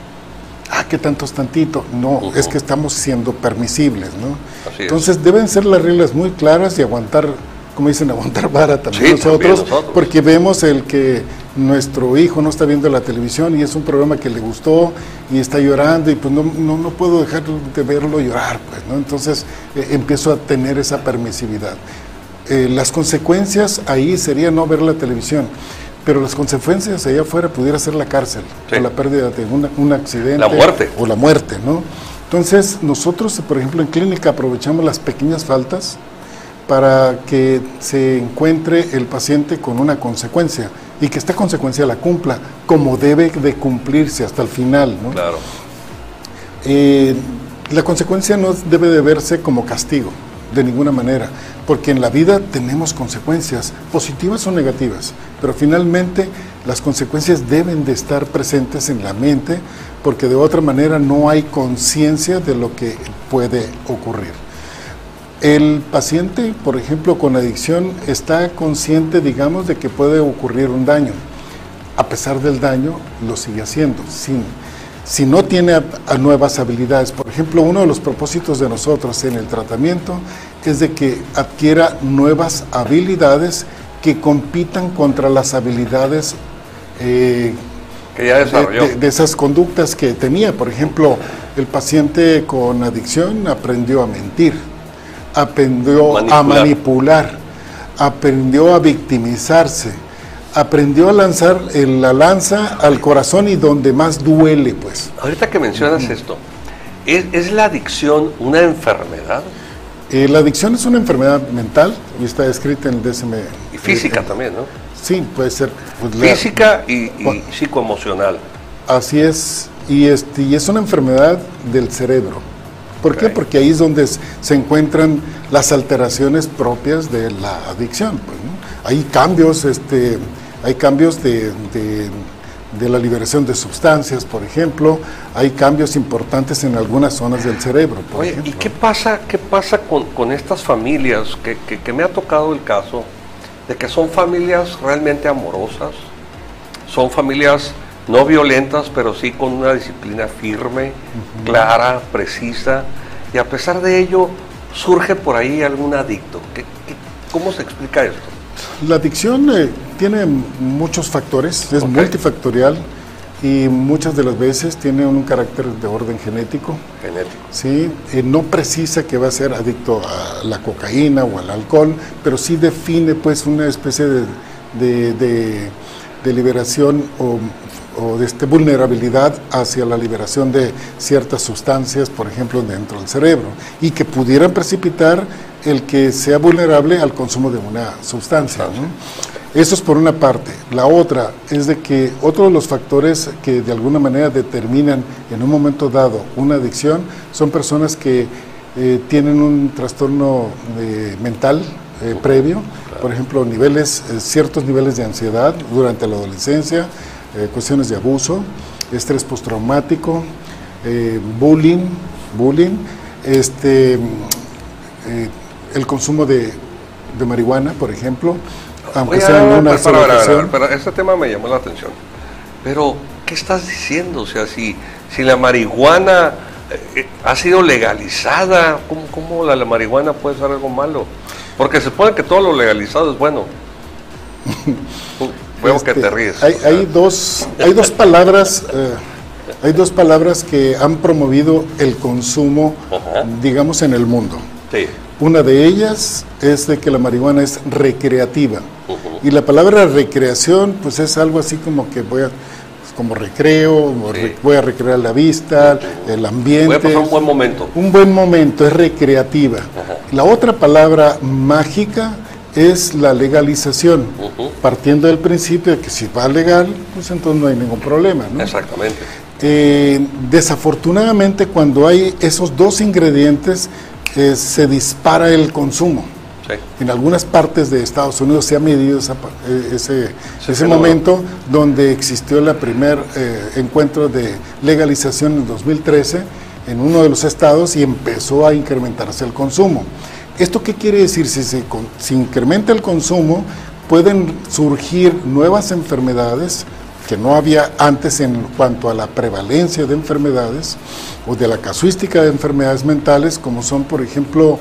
Speaker 3: Ah, ¿qué tanto es tantito? No, es que estamos siendo permisibles, ¿no?
Speaker 2: Así es.
Speaker 3: Entonces deben ser las reglas muy claras y aguantar, como dicen, aguantar vara también,
Speaker 2: Sí,
Speaker 3: nosotros,
Speaker 2: también nosotros.
Speaker 3: porque vemos el que nuestro hijo no está viendo la televisión y es un programa que le gustó y está llorando y pues no, no, no puedo dejar de verlo llorar, pues, ¿no? Entonces eh, empiezo a tener esa permisividad. Eh, las consecuencias ahí sería no ver la televisión, pero las consecuencias allá afuera pudiera ser la cárcel,
Speaker 2: Sí.
Speaker 3: o la pérdida de una- un accidente.
Speaker 2: La muerte.
Speaker 3: O la muerte, ¿no? Entonces, nosotros, por ejemplo, en clínica aprovechamos las pequeñas faltas para que se encuentre el paciente con una consecuencia y que esta consecuencia la cumpla como debe de cumplirse hasta el final, ¿no?
Speaker 2: Claro.
Speaker 3: Eh, la consecuencia no debe de verse como castigo, de ninguna manera, porque en la vida tenemos consecuencias, positivas o negativas, pero finalmente las consecuencias deben de estar presentes en la mente, porque de otra manera no hay conciencia de lo que puede ocurrir. El paciente, por ejemplo, con adicción está consciente, digamos, de que puede ocurrir un daño. A pesar del daño, lo sigue haciendo. Sin, si no tiene a- a nuevas habilidades, por ejemplo, uno de los propósitos de nosotros en el tratamiento es de que adquiera nuevas habilidades que compitan contra las habilidades eh,
Speaker 2: Que ya
Speaker 3: de,
Speaker 2: desarrolló.
Speaker 3: de- de esas conductas que tenía. Por ejemplo, el paciente con adicción aprendió a mentir, aprendió a
Speaker 2: Manipular.
Speaker 3: aprendió a victimizarse, aprendió a lanzar el- la lanza al corazón y donde más duele, pues.
Speaker 2: Ahorita que mencionas esto, ¿es, es la adicción una enfermedad?
Speaker 3: Eh, la adicción es una enfermedad mental y está descrita en el DSM.
Speaker 2: Y física
Speaker 3: Eh,
Speaker 2: también, ¿no?
Speaker 3: Sí, puede ser. pues, la-
Speaker 2: Física y, y
Speaker 3: Bueno.
Speaker 2: psicoemocional.
Speaker 3: Así es, y, este, y es una enfermedad del cerebro. ¿Por qué? Porque ahí es donde se encuentran las alteraciones propias de la adicción. pues, ¿no? Hay cambios, este, hay cambios de, de- de la liberación de sustancias, por ejemplo, hay cambios importantes en algunas zonas del cerebro, por
Speaker 2: Oye,
Speaker 3: ejemplo.
Speaker 2: ¿y qué pasa, qué pasa con, con estas familias que, que- que me ha tocado el caso de que son familias realmente amorosas, son familias no violentas, pero sí con una disciplina firme, clara, precisa, y a pesar de ello surge por ahí algún adicto? ¿Qué, qué- ¿Cómo se explica esto?
Speaker 3: La adicción eh, tiene muchos factores, es multifactorial y muchas de las veces tiene un carácter de orden genético.
Speaker 2: Genético.
Speaker 3: ¿sí? Eh, no precisa que va a ser adicto a la cocaína o al alcohol, pero sí define pues una especie de, de- de- de liberación o, o de este, vulnerabilidad hacia la liberación de ciertas sustancias, por ejemplo, dentro del cerebro, y que pudieran precipitar el que sea vulnerable al consumo de una sustancia. ¿no? Eso es por una parte. La otra es de que otro de los factores que de alguna manera determinan en un momento dado una adicción son personas que eh, tienen un trastorno eh, mental eh, previo, por ejemplo, niveles, ciertos niveles de ansiedad durante la adolescencia, eh, cuestiones de abuso, estrés postraumático, eh, bullying, bullying, este, eh, el consumo de, de marihuana, por ejemplo, aunque
Speaker 2: Oye,
Speaker 3: sea en una
Speaker 2: pero, pero este tema me llamó la atención. Pero, ¿qué estás diciendo? O sea, si, si la marihuana eh, ha sido legalizada, ¿cómo, cómo la, la marihuana puede ser algo malo? Porque se supone que todo lo legalizado es bueno. Veo que
Speaker 3: Este,
Speaker 2: te ríes.
Speaker 3: Hay, hay dos, hay dos palabras, eh, hay dos palabras que han promovido el consumo,
Speaker 2: Ajá.
Speaker 3: digamos, en el mundo.
Speaker 2: Sí.
Speaker 3: Una de ellas es de que la marihuana es recreativa. Y la palabra recreación, pues es algo así como que voy a, como recreo,
Speaker 2: Sí.
Speaker 3: voy a recrear la vista, el ambiente.
Speaker 2: Voy a pasar un buen momento.
Speaker 3: Un buen momento, es recreativa. La otra palabra mágica es la legalización, partiendo del principio de que si va legal, pues entonces no hay ningún problema. ¿no?
Speaker 2: Exactamente.
Speaker 3: Eh, desafortunadamente, cuando hay esos dos ingredientes, eh, se dispara el consumo.
Speaker 2: Sí.
Speaker 3: En algunas partes de Estados Unidos se ha medido esa eh, ese,
Speaker 2: Ese
Speaker 3: momento donde existió el primer eh, encuentro de legalización en 2013 en uno de los estados y empezó a incrementarse el consumo. ¿Esto qué quiere decir? Si se si incrementa el consumo, pueden surgir nuevas enfermedades que no había antes en cuanto a la prevalencia de enfermedades o de la casuística de enfermedades mentales, como son, por ejemplo,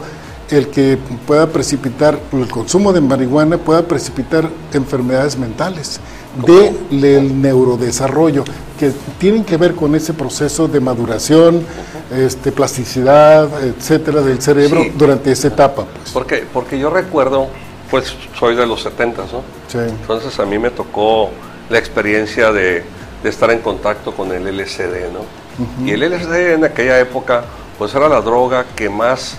Speaker 3: el que pueda precipitar, el consumo de marihuana pueda precipitar enfermedades mentales del neurodesarrollo, que tienen que ver con ese proceso de maduración, este, plasticidad, etcétera, del cerebro
Speaker 2: Sí.
Speaker 3: durante esa etapa. Pues.
Speaker 2: Porque, porque yo recuerdo, pues soy de los 70, ¿no?
Speaker 3: Sí.
Speaker 2: Entonces a mí me tocó la experiencia de, de estar en contacto con el LSD, ¿no? Y el LSD en aquella época, pues era la droga que más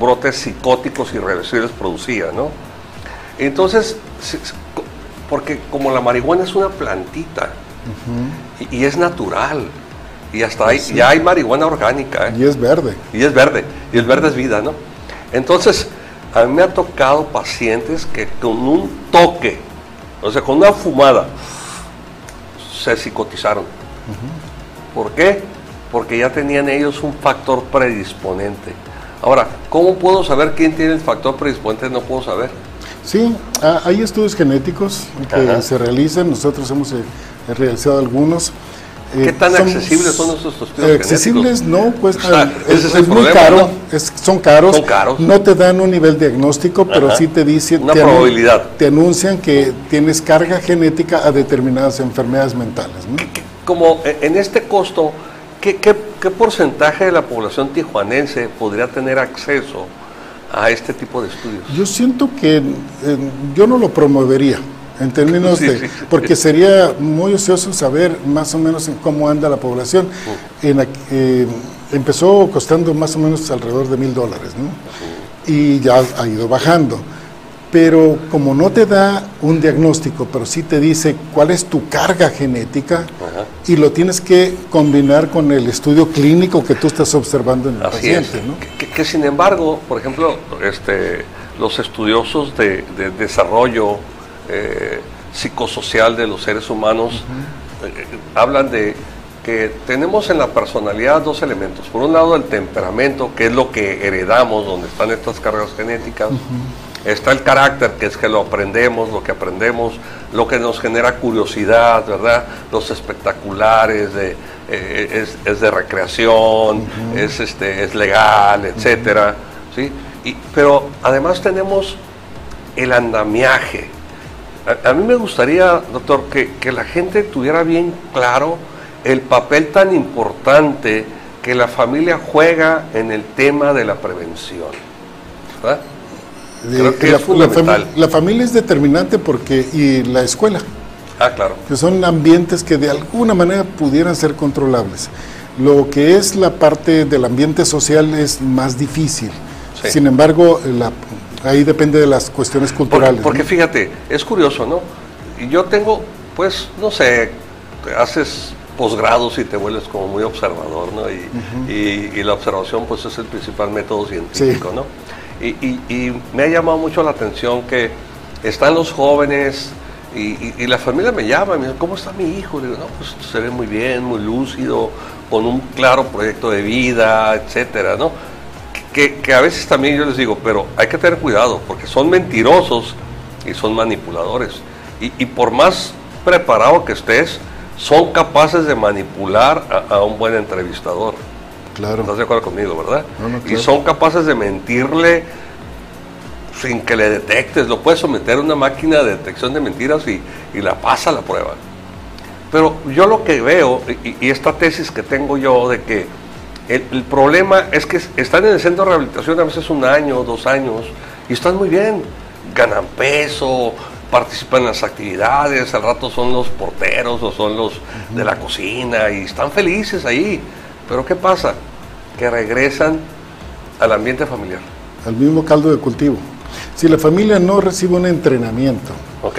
Speaker 2: brotes psicóticos irreversibles producía, ¿no? Entonces, porque como la marihuana es una plantita y, y es natural, y hasta hay, ya hay marihuana orgánica, ¿eh?
Speaker 3: Y es verde.
Speaker 2: y es verde, y el verde es vida, ¿no? Entonces, a mí me ha tocado pacientes que con un toque, o sea, con una fumada, se psicotizaron. ¿Por qué? Porque ya tenían ellos un factor predisponente. Ahora, ¿cómo puedo saber quién tiene el factor predisponente? No puedo saber.
Speaker 3: Sí, ah, hay estudios genéticos que
Speaker 2: Ajá.
Speaker 3: se realizan, nosotros hemos eh, realizado algunos.
Speaker 2: ¿Qué
Speaker 3: Eh,
Speaker 2: tan accesibles son esos estudios
Speaker 3: Accesibles
Speaker 2: genéticos?
Speaker 3: no, pues
Speaker 2: O sea,
Speaker 3: es, muy caro,
Speaker 2: ¿no?
Speaker 3: es- son caros,
Speaker 2: Son caros.
Speaker 3: no te dan un nivel diagnóstico, pero
Speaker 2: Ajá.
Speaker 3: sí te dicen,
Speaker 2: Una
Speaker 3: te
Speaker 2: probabilidad.
Speaker 3: te anuncian que tienes carga genética a determinadas enfermedades mentales. ¿no?
Speaker 2: como e- en este costo, ¿qué, qué, qué porcentaje de la población tijuanense podría tener acceso a este tipo de estudios?
Speaker 3: Yo siento que eh, yo no lo promovería en términos
Speaker 2: Sí,
Speaker 3: de,
Speaker 2: sí, sí.
Speaker 3: porque sería muy ocioso saber más o menos en cómo anda la población. En aqu- eh, empezó costando más o menos alrededor de mil dólares, ¿no? Y ya ha ido bajando. Pero como no te da un diagnóstico, pero sí te dice cuál es tu carga genética
Speaker 2: Ajá.
Speaker 3: y lo tienes que combinar con el estudio clínico que tú estás observando en el
Speaker 2: Así
Speaker 3: paciente, ¿no?
Speaker 2: Que, que sin embargo, por ejemplo, este, los estudiosos de, de desarrollo eh, psicosocial de los seres humanos eh, hablan de que tenemos en la personalidad dos elementos. Por un lado, el temperamento, que es lo que heredamos, donde están estas cargas genéticas. Está el carácter, que es que lo aprendemos, lo que aprendemos, lo que nos genera curiosidad, ¿verdad? Los espectaculares, de, eh, es, es de recreación, es, este, es legal, etcétera, ¿sí? Y, pero además tenemos el andamiaje. A, a mí me gustaría, doctor, que, que la gente tuviera bien claro el papel tan importante que la familia juega en el tema de la prevención. ¿verdad?
Speaker 3: De-
Speaker 2: Creo que
Speaker 3: la,
Speaker 2: es
Speaker 3: la
Speaker 2: fundamental.
Speaker 3: fami- la familia es determinante porque, y la escuela,
Speaker 2: Ah, claro.
Speaker 3: que son ambientes que de alguna manera pudieran ser controlables. Lo que es la parte del ambiente social es más difícil.
Speaker 2: Sí.
Speaker 3: Sin embargo, la- ahí depende de las cuestiones culturales.
Speaker 2: porque
Speaker 3: ¿no?
Speaker 2: fíjate, es curioso, ¿no? Y yo tengo, pues, no sé, haces posgrados y te vuelves como muy observador, ¿no? Y, y- y la observación, pues, es el principal método científico, ¿no? Y, me ha llamado mucho la atención que están los jóvenes y, la familia me llama, me dice, ¿cómo está mi hijo? Le digo, no, pues se ve muy bien, muy lúcido, con un claro proyecto de vida, etcétera, ¿no? que, a veces también yo les digo, pero hay que tener cuidado, porque son mentirosos y son manipuladores. Y, por más preparado que estés, son capaces de manipular a un buen entrevistador.
Speaker 3: Claro.
Speaker 2: ¿Estás de acuerdo conmigo, verdad?
Speaker 3: No, no,
Speaker 2: Y son capaces de mentirle sin que le detectes. Lo puedes someter a una máquina de detección de mentiras y, y la pasa la prueba. Pero yo lo que veo, y, y esta tesis que tengo yo, de que el, el problema es que están en el centro de rehabilitación a veces un año, dos años, y están muy bien, ganan peso, participan en las actividades, al rato son los porteros o son los de la cocina y están felices ahí. Pero ¿qué pasa? Que regresan al ambiente familiar.
Speaker 3: Al mismo caldo de cultivo. Si la familia no recibe un entrenamiento,
Speaker 2: ¿Ok?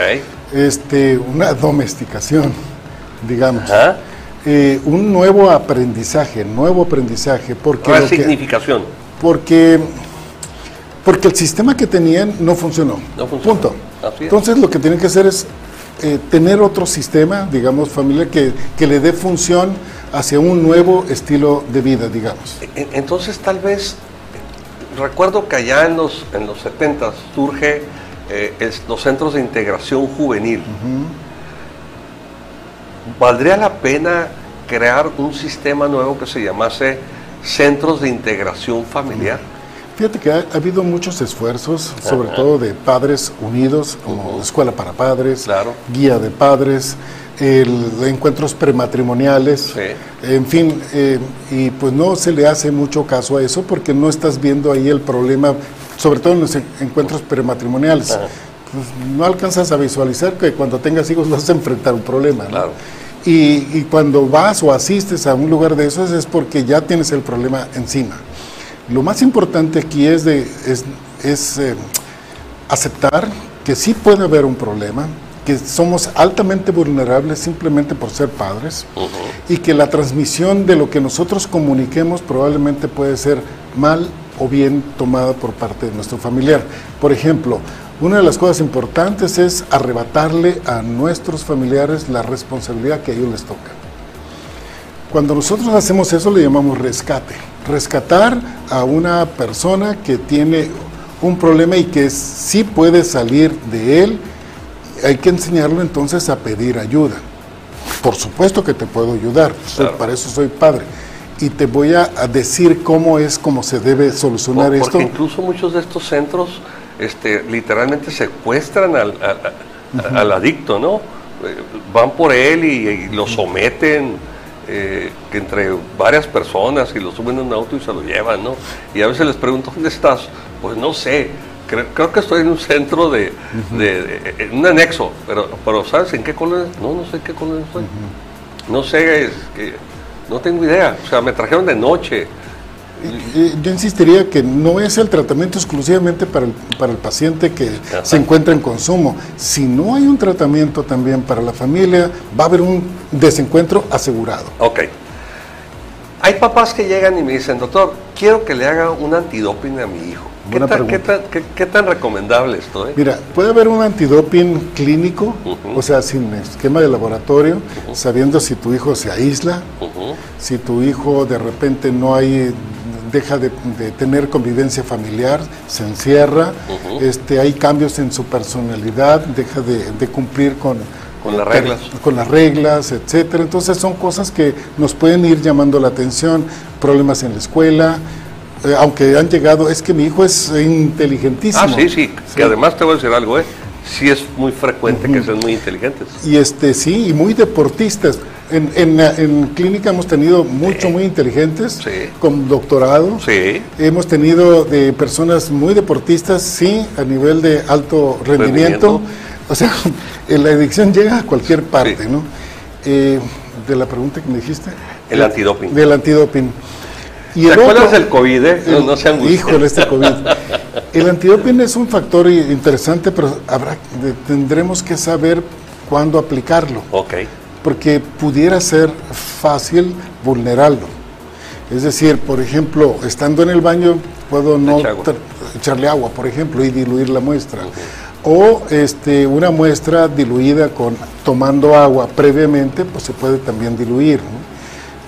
Speaker 3: este, una domesticación, digamos, eh, un nuevo aprendizaje, nuevo aprendizaje, porque, lo que-
Speaker 2: Resignificación.
Speaker 3: porque, porque el sistema que tenían no funcionó.
Speaker 2: No funcionó.
Speaker 3: Punto. Entonces lo que tienen que hacer es eh, tener otro sistema, digamos, familia, que, que le dé función hacia un nuevo estilo de vida, digamos.
Speaker 2: En- Entonces tal vez, recuerdo que allá en los, en los 70 surge eh, es- los centros de integración juvenil. ¿Valdría la pena crear un sistema nuevo que se llamase centros de integración familiar?
Speaker 3: Fíjate que ha, ha habido muchos esfuerzos, sobre
Speaker 2: Ajá.
Speaker 3: todo de padres unidos, como Escuela para Padres,
Speaker 2: Claro.
Speaker 3: Guía de Padres, el, encuentros prematrimoniales,
Speaker 2: Sí.
Speaker 3: en fin, eh, y pues no se le hace mucho caso a eso porque no estás viendo ahí el problema, sobre todo en los en- encuentros prematrimoniales.
Speaker 2: Ajá.
Speaker 3: Pues, no alcanzas a visualizar que cuando tengas hijos vas a enfrentar un problema. ¿no?
Speaker 2: Claro.
Speaker 3: Y, y cuando vas o asistes a un lugar de esos es porque ya tienes el problema encima. Lo más importante aquí es, de, es, es, eh, aceptar que sí puede haber un problema, que somos altamente vulnerables simplemente por ser padres y que la transmisión de lo que nosotros comuniquemos probablemente puede ser mal o bien tomada por parte de nuestro familiar. Por ejemplo, una de las cosas importantes es arrebatarle a nuestros familiares la responsabilidad que a ellos les toca. Cuando nosotros hacemos eso le llamamos rescate. Rescatar a una persona que tiene un problema y que sí puede salir de él, hay que enseñarlo entonces a pedir ayuda. Por supuesto que te puedo ayudar, soy-
Speaker 2: Claro.
Speaker 3: para eso soy padre. Y te voy a, decir cómo es, cómo se debe solucionar
Speaker 2: Por-
Speaker 3: esto.
Speaker 2: Porque incluso muchos de estos centros este, literalmente secuestran al, al- al- al adicto, ¿no? Eh, van por él y, y lo someten eh, que entre varias personas y lo suben en un auto y se lo llevan, ¿no? Y a veces les pregunto, ¿dónde estás? Pues no sé, creo, creo que estoy en un centro de, de- de- en un anexo, pero, pero ¿sabes en qué colonia? No, no sé en qué colonia estoy. No sé, es que no tengo idea. O sea, me trajeron de noche.
Speaker 3: Yo insistiría que no es el tratamiento exclusivamente para el, para el paciente que
Speaker 2: Ajá.
Speaker 3: se encuentra en consumo. Si no hay un tratamiento también para la familia, va a haber un desencuentro asegurado.
Speaker 2: Ok. Hay papás que llegan y me dicen, doctor, quiero que le haga un antidoping a mi hijo. ¿Qué tan, qué tan- qué- qué tan recomendable esto? eh?
Speaker 3: Mira, puede haber un antidoping clínico, o sea, sin esquema de laboratorio, sabiendo si tu hijo se aísla, si tu hijo de repente no hay deja de, de tener convivencia familiar, se encierra, este, hay cambios en su personalidad, deja de, de cumplir con,
Speaker 2: Con las reglas.
Speaker 3: con las reglas, etcétera. Entonces son cosas que nos pueden ir llamando la atención, problemas en la escuela, eh, aunque han llegado, es que mi hijo es inteligentísimo.
Speaker 2: Ah, sí, sí, que además te voy a decir algo, ¿eh? Sí es muy frecuente que sean muy inteligentes.
Speaker 3: Y este, sí, y muy deportistas. En, en, en clínica hemos tenido mucho, muy inteligentes,
Speaker 2: Sí.
Speaker 3: con doctorado.
Speaker 2: Sí.
Speaker 3: Hemos tenido de personas muy deportistas, sí, a nivel de alto rendimiento.
Speaker 2: Rendimiento.
Speaker 3: O sea, la adicción llega a cualquier parte,
Speaker 2: Sí.
Speaker 3: ¿no? Eh, de la pregunta que me dijiste.
Speaker 2: El antidoping.
Speaker 3: Del antidoping. Y
Speaker 2: ¿Te
Speaker 3: el
Speaker 2: acuerdas
Speaker 3: otro-
Speaker 2: del COVID, eh? No, no se angustien.
Speaker 3: Híjole, este COVID. El antidoping es un factor interesante, pero habrá, tendremos que saber cuándo aplicarlo,
Speaker 2: Ok.
Speaker 3: porque pudiera ser fácil vulnerarlo. Es decir, por ejemplo, estando en el baño, puedo no
Speaker 2: Echa agua.
Speaker 3: tra- echarle agua, por ejemplo, y diluir la muestra. O este, una muestra diluida con tomando agua previamente, pues se puede también diluir. ¿no?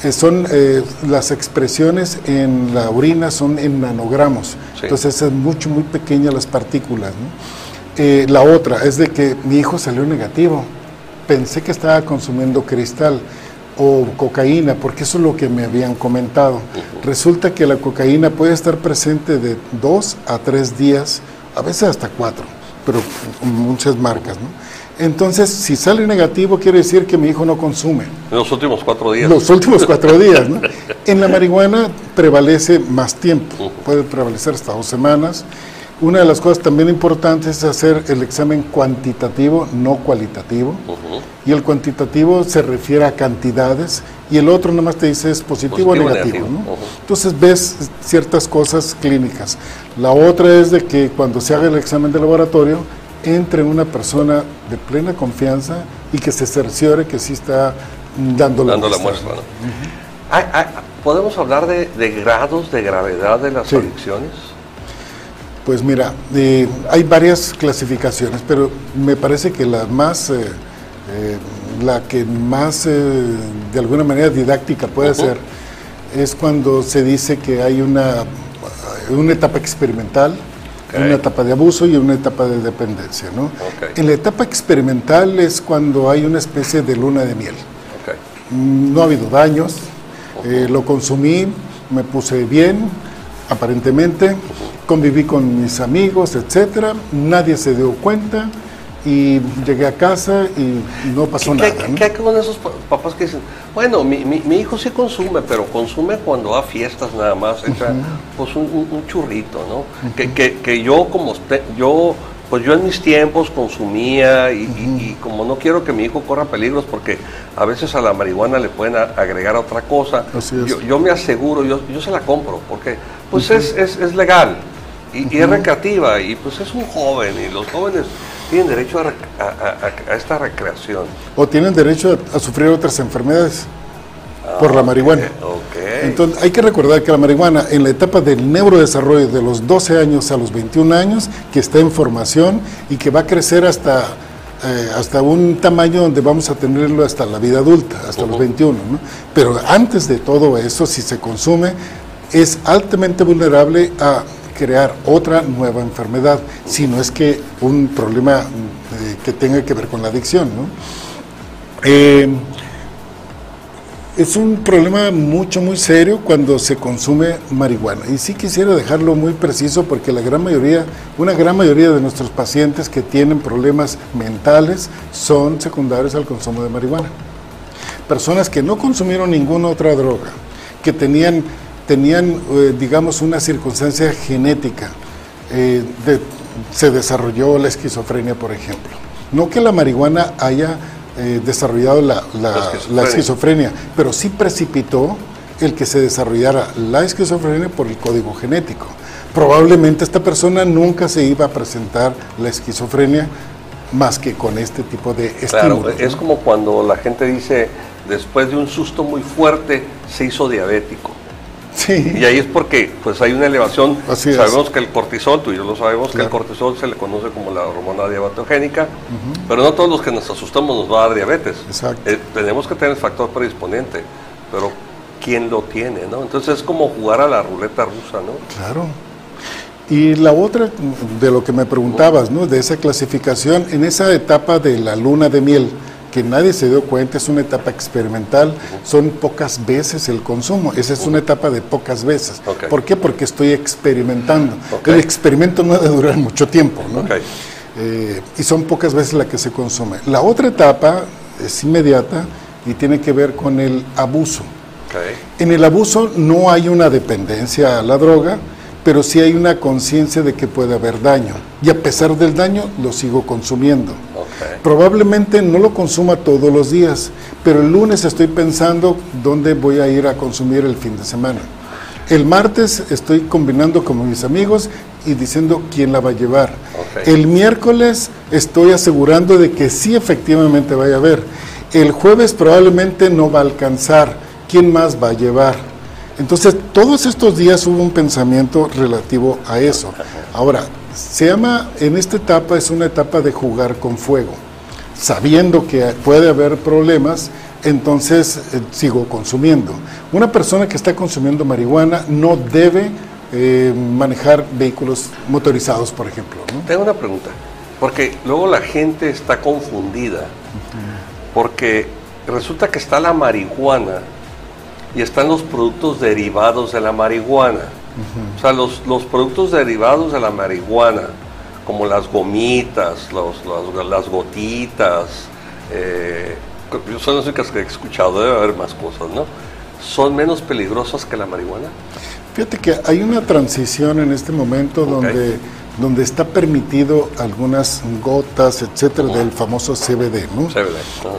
Speaker 3: Eh, son eh, las expresiones en la orina son en nanogramos,
Speaker 2: Sí.
Speaker 3: entonces es mucho muy pequeñas las partículas. ¿no? Eh, la otra es de que mi hijo salió negativo. Pensé que estaba consumiendo cristal o cocaína, porque eso es lo que me habían comentado. Resulta que la cocaína puede estar presente de dos a tres días, a veces hasta cuatro, pero muchas marcas. ¿no? Entonces, si sale negativo, quiere decir que mi hijo no consume
Speaker 2: En los últimos cuatro días.
Speaker 3: los últimos cuatro días. ¿no? En la marihuana prevalece más tiempo, puede prevalecer hasta dos semanas. Una de las cosas también importantes es hacer el examen cuantitativo, no cualitativo. Y el cuantitativo se refiere a cantidades y el otro nada más te dice es positivo,
Speaker 2: Positivo
Speaker 3: o negativo.
Speaker 2: negativo.
Speaker 3: Entonces ves ciertas cosas clínicas. La otra es de que cuando se haga el examen de laboratorio entre una persona de plena confianza y que se cerciore que sí está dando la
Speaker 2: dando ¿Podemos hablar de, de grados de gravedad de las
Speaker 3: Sí.
Speaker 2: adicciones?
Speaker 3: Pues mira, eh, hay varias clasificaciones, pero me parece que la más, eh, eh, la que más eh, de alguna manera didáctica puede ser, es cuando se dice que hay una, una etapa experimental,
Speaker 2: Ok.
Speaker 3: una etapa de abuso y una etapa de dependencia. ¿no?
Speaker 2: Ok.
Speaker 3: En la etapa experimental es cuando hay una especie de luna de miel.
Speaker 2: Ok.
Speaker 3: No ha habido daños, eh, lo consumí, me puse bien, aparentemente, conviví con mis amigos, etcétera, nadie se dio cuenta y llegué a casa y no pasó
Speaker 2: ¿Qué,
Speaker 3: nada.
Speaker 2: qué-
Speaker 3: ¿no?
Speaker 2: qué hay con esos pa- papás que dicen, bueno, mi, mi- mi hijo sí consume, pero consume cuando va a fiestas nada más, echa pues un, un- un churrito, ¿no? que, que- que yo como yo, pues yo en mis tiempos consumía y, y- y como no quiero que mi hijo corra peligros porque a veces a la marihuana le pueden agregar otra cosa,
Speaker 3: Así es.
Speaker 2: yo, yo me aseguro, yo, yo se la compro porque pues es, es, es legal. Y, y es recreativa y pues es un joven y los jóvenes tienen derecho a, rec- a- a- a- a esta recreación.
Speaker 3: O tienen derecho a, sufrir otras enfermedades por la marihuana.
Speaker 2: Ok.
Speaker 3: Entonces hay que recordar que la marihuana en la etapa del neurodesarrollo de los 12 años a los 21 años, que está en formación y que va a crecer hasta, eh, hasta un tamaño donde vamos a tenerlo hasta la vida adulta, hasta los 21. ¿no? Pero antes de todo eso, si se consume, es altamente vulnerable a crear otra nueva enfermedad, si no es que un problema eh, que tenga que ver con la adicción. ¿no? Eh, es un problema mucho, muy serio cuando se consume marihuana. Y sí quisiera dejarlo muy preciso porque la gran mayoría, una gran mayoría de nuestros pacientes que tienen problemas mentales son secundarios al consumo de marihuana. Personas que no consumieron ninguna otra droga, que tenían, tenían eh, digamos, una circunstancia genética, eh, de- se desarrolló la esquizofrenia, por ejemplo. No que la marihuana haya eh, desarrollado la, la-
Speaker 2: La esquizofrenia.
Speaker 3: la esquizofrenia, pero sí precipitó el que se desarrollara la esquizofrenia por el código genético. Probablemente esta persona nunca se iba a presentar la esquizofrenia más que con este tipo de
Speaker 2: Claro,
Speaker 3: estímulos.
Speaker 2: es
Speaker 3: ¿no?
Speaker 2: como cuando la gente dice, después de un susto muy fuerte, se hizo diabético.
Speaker 3: Sí.
Speaker 2: Y ahí es porque pues hay una elevación,
Speaker 3: Así es.
Speaker 2: sabemos que el cortisol, tú y yo lo sabemos, que el cortisol se le conoce como la hormona diabetogénica, pero no todos los que nos asustamos nos va a dar diabetes.
Speaker 3: Exacto.
Speaker 2: Eh, tenemos que tener el factor predisponente, pero ¿quién lo tiene? ¿no? Entonces es como jugar a la ruleta rusa, ¿no?
Speaker 3: Claro. Y la otra, de lo que me preguntabas, ¿no? De esa clasificación, en esa etapa de la luna de miel, que nadie se dio cuenta, es una etapa experimental, son pocas veces el consumo, esa es una etapa de pocas veces. ¿Por qué? Porque estoy experimentando. El experimento no debe durar mucho tiempo, ¿no? Eh, y son pocas veces la que se consume. La otra etapa es inmediata y tiene que ver con el abuso. En el abuso no hay una dependencia a la droga, pero sí hay una conciencia de que puede haber daño. Y a pesar del daño, lo sigo consumiendo. Probablemente no lo consuma todos los días, pero el lunes estoy pensando dónde voy a ir a consumir el fin de semana. El martes estoy combinando con mis amigos y diciendo quién la va a llevar. El miércoles estoy asegurando de que sí efectivamente vaya a haber. El jueves probablemente no va a alcanzar. ¿Quién más va a llevar? Entonces, todos estos días hubo un pensamiento relativo a eso. Ahora, se llama, en esta etapa es una etapa de jugar con fuego. Sabiendo que puede haber problemas, entonces eh, sigo consumiendo. Una persona que está consumiendo marihuana no debe eh, manejar vehículos motorizados, por ejemplo. ¿no?
Speaker 2: Tengo una pregunta, porque luego la gente está confundida, porque resulta que está la marihuana y están los productos derivados de la marihuana. O sea, los, los productos derivados de la marihuana, como las gomitas, los, los- las gotitas, eh, son las únicas que he escuchado, debe haber más cosas, ¿no? ¿Son menos peligrosas que la marihuana?
Speaker 3: Fíjate que hay una transición en este momento
Speaker 2: Ok.
Speaker 3: donde, donde está permitido algunas gotas, etcétera, del famoso CBD, ¿no?
Speaker 2: Se ve. Ajá.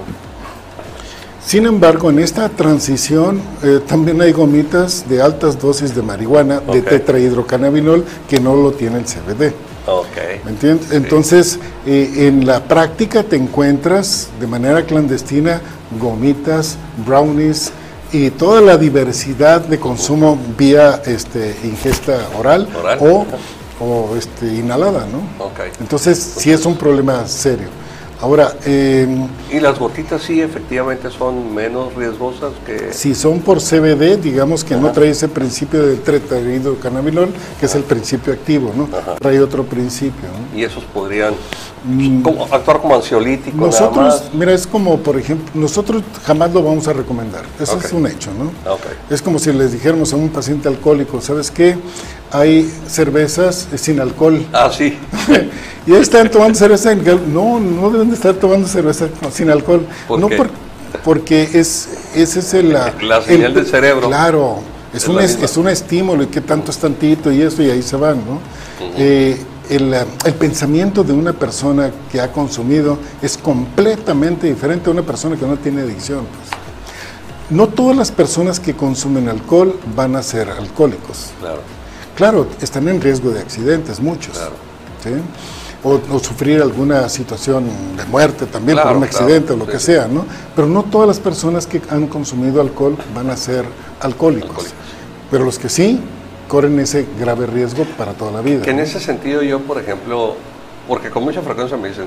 Speaker 3: Sin embargo, en esta transición eh, también hay gomitas de altas dosis de marihuana, de tetrahidrocannabinol, que no lo tiene el CBD.
Speaker 2: Ok.
Speaker 3: ¿Me entiendes? Entonces, eh, en la práctica te encuentras de manera clandestina gomitas, brownies y toda la diversidad de consumo vía este, ingesta oral,
Speaker 2: Oral.
Speaker 3: o, o, este, inhalada, ¿no?
Speaker 2: Ok.
Speaker 3: Entonces, sí es un problema serio. Ahora, em,
Speaker 2: Y las gotitas sí efectivamente son menos riesgosas que...
Speaker 3: si son por CBD, digamos que no trae ese principio del tetrahidrocannabinol, que es el principio activo, ¿no? Trae otro principio, ¿no?
Speaker 2: Y esos podrían como- actuar como ansiolítico nada
Speaker 3: Nosotros,
Speaker 2: más.
Speaker 3: mira, es como, por ejemplo, nosotros jamás lo vamos a recomendar. Eso es un hecho, ¿no?
Speaker 2: Ok.
Speaker 3: Es como si les dijéramos a un paciente alcohólico, ¿sabes qué? Hay cervezas sin alcohol.
Speaker 2: Ah, sí.
Speaker 3: y ahí están tomando cerveza. No, no deben de estar tomando cerveza sin alcohol.
Speaker 2: ¿Por
Speaker 3: no
Speaker 2: qué?
Speaker 3: por- porque es, ese es el, la,
Speaker 2: La señal del cerebro.
Speaker 3: Claro, es,
Speaker 2: Es
Speaker 3: un, es, es un estímulo y qué tanto es tantito y eso y ahí se van, ¿no? El, eh, el pensamiento de una persona que ha consumido es completamente diferente a una persona que no tiene adicción. pues. No todas las personas que consumen alcohol van a ser alcohólicos.
Speaker 2: Claro.
Speaker 3: Claro, están en riesgo de accidentes, muchos.
Speaker 2: Claro.
Speaker 3: ¿sí? O, o sufrir alguna situación de muerte también
Speaker 2: Claro,
Speaker 3: por un
Speaker 2: claro,
Speaker 3: accidente o lo
Speaker 2: sí,
Speaker 3: que
Speaker 2: sí.
Speaker 3: sea, ¿no? Pero no todas las personas que han consumido alcohol van a ser alcohólicos.
Speaker 2: Alcohólicos.
Speaker 3: Pero los que sí corren ese grave riesgo para toda la vida.
Speaker 2: Que en ese sentido yo, por ejemplo, porque con mucha frecuencia me dicen,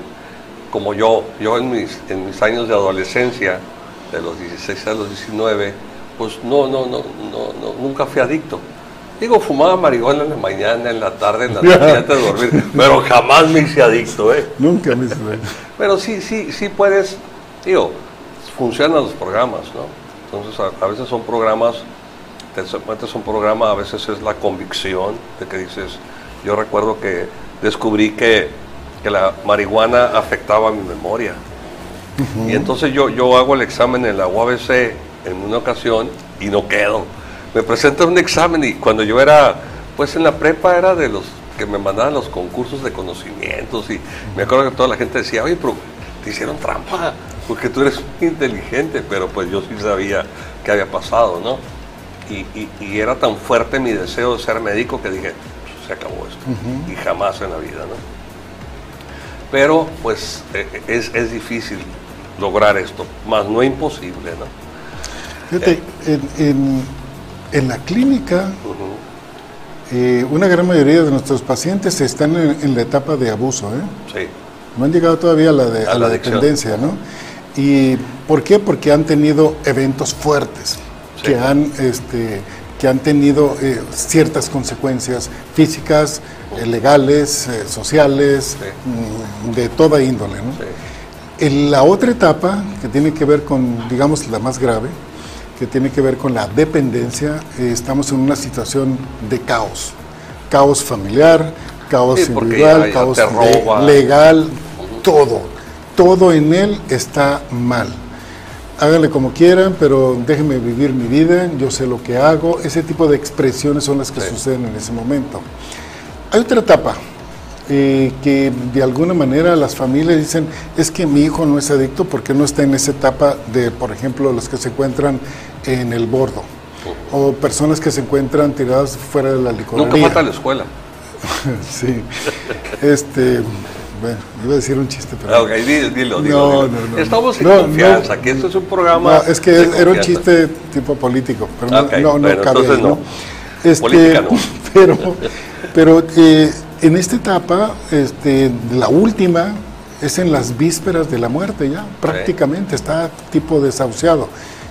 Speaker 2: como yo, yo en mis, en mis años de adolescencia, de los 16 a los 19, pues no, no, no, no, no nunca fui adicto. Digo, fumaba marihuana en la mañana, en la tarde, en la noche, antes de dormir, pero jamás me hice adicto, ¿eh?
Speaker 3: Nunca me hice-
Speaker 2: Pero sí, sí, sí puedes, digo, funcionan los programas, ¿no? Entonces a, a veces son programas, te metes un programa, a veces es la convicción de que dices, yo recuerdo que descubrí que, que la marihuana afectaba mi memoria. Y entonces yo, yo hago el examen en la UABC en una ocasión y no quedo. Me presentan un examen y cuando yo era, pues en la prepa era de los que me mandaban los concursos de conocimientos y me acuerdo que toda la gente decía, oye, pero te hicieron trampa porque tú eres muy inteligente, pero pues yo sí sabía qué había pasado, ¿no? Y, y- y era tan fuerte mi deseo de ser médico que dije, "Pues, se acabó esto. Y jamás en la vida, ¿no? Pero pues eh, es, es difícil lograr esto, más no imposible, ¿no?
Speaker 3: Fíjate, en, en- en la clínica, eh, una gran mayoría de nuestros pacientes están en, en la etapa de abuso, ¿eh?
Speaker 2: Sí,
Speaker 3: No han llegado todavía a la, de-
Speaker 2: A
Speaker 3: a
Speaker 2: la
Speaker 3: la dependencia, ¿no? ¿Y por qué? Porque han tenido eventos fuertes
Speaker 2: Sí.
Speaker 3: que han, este, que han tenido eh, ciertas consecuencias físicas, eh, legales, eh, sociales,
Speaker 2: Sí.
Speaker 3: mm, de toda índole, ¿no?
Speaker 2: sí.
Speaker 3: En la otra etapa, que tiene que ver con, digamos, la más grave, que tiene que ver con la dependencia, estamos en una situación de caos. Caos familiar, caos
Speaker 2: Sí,
Speaker 3: individual,
Speaker 2: ya- ya
Speaker 3: caos legal, todo. Todo en él está mal. Háganle como quieran, pero déjenme vivir mi vida, yo sé lo que hago. Ese tipo de expresiones son las que
Speaker 2: Sí.
Speaker 3: suceden en ese momento. Hay otra etapa eh, que de alguna manera las familias dicen, es que mi hijo no es adicto porque no está en esa etapa de, por ejemplo, los que se encuentran en el bordo o personas que se encuentran tiradas fuera de la licorería.
Speaker 2: Nunca falta la escuela.
Speaker 3: sí. Este, bueno, iba a decir un chiste, pero...
Speaker 2: Ok, dilo, dilo, dilo,
Speaker 3: No, no, no.
Speaker 2: Estamos en
Speaker 3: No,
Speaker 2: confianza,
Speaker 3: no.
Speaker 2: que esto es un programa.
Speaker 3: No, es que era un chiste tipo político, pero no, no, no
Speaker 2: bueno,
Speaker 3: cabe
Speaker 2: entonces
Speaker 3: ahí,
Speaker 2: no.
Speaker 3: Este,
Speaker 2: Política no.
Speaker 3: Pero, pero eh, en esta etapa, este, la última es en las vísperas de la muerte ya, prácticamente está tipo desahuciado.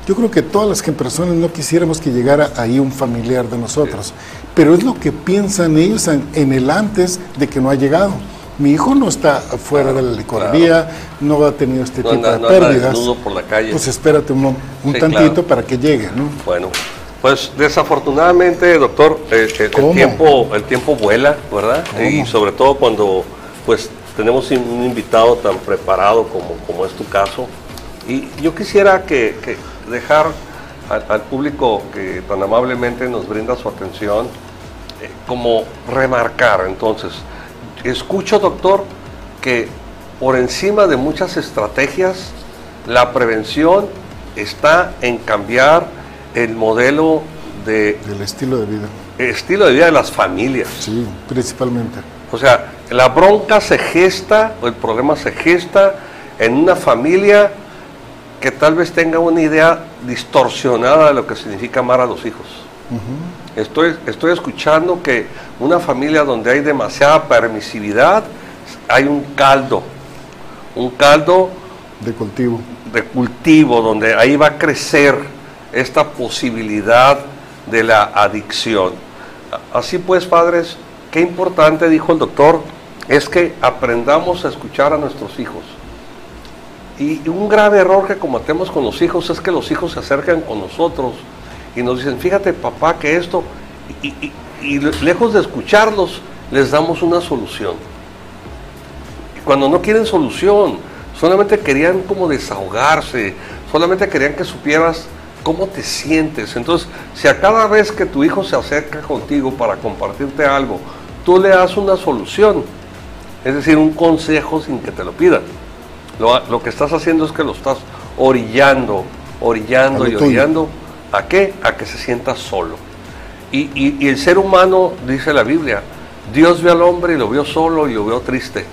Speaker 3: Yo creo que todas las que personas no quisiéramos que llegara ahí un familiar de nosotros, pero es lo que piensan ellos en, en el antes de que no ha llegado. Mi hijo no está fuera de la licorería, no ha tenido este
Speaker 2: No
Speaker 3: tipo de
Speaker 2: no
Speaker 3: pérdidas.
Speaker 2: desnudo por la calle.
Speaker 3: Pues espérate un, un
Speaker 2: Sí,
Speaker 3: tantito
Speaker 2: claro.
Speaker 3: para que llegue, ¿no?
Speaker 2: Bueno, pues desafortunadamente, doctor, eh, eh, el, tiempo, el tiempo vuela, ¿verdad? Y sobre todo cuando pues tenemos un un invitado tan preparado como, como es tu caso. Y yo quisiera que, que dejar al, al público que tan amablemente nos brinda su atención, eh, como remarcar entonces, escucho doctor que por encima de muchas estrategias, la prevención está en cambiar el modelo de
Speaker 3: Del estilo de vida.
Speaker 2: estilo de vida de las familias.
Speaker 3: Sí, principalmente.
Speaker 2: O sea, la bronca se gesta, o el problema se gesta en una familia que tal vez tenga una idea distorsionada de lo que significa amar a los hijos. Estoy, estoy escuchando que una familia donde hay demasiada permisividad, hay un caldo, un caldo
Speaker 3: De cultivo.
Speaker 2: de cultivo donde ahí va a crecer esta posibilidad de la adicción. Así pues, padres, qué importante, dijo el doctor, es que aprendamos a escuchar a nuestros hijos. Y un grave error que cometemos con los hijos es que los hijos se acercan con nosotros y nos dicen, fíjate papá que esto, y, y- y lejos de escucharlos, les damos una solución. Y cuando no quieren solución, solamente querían como desahogarse, solamente querían que supieras cómo te sientes. Entonces, si a cada vez que tu hijo se acerca contigo para compartirte algo, tú le das una solución, es decir, un consejo sin que te lo pidan. Lo, lo que estás haciendo es que lo estás orillando, orillando y orillando. ¿A qué? A que se sienta solo. Y, el ser humano, dice la Biblia, Dios vio al hombre y lo vio solo y lo vio triste.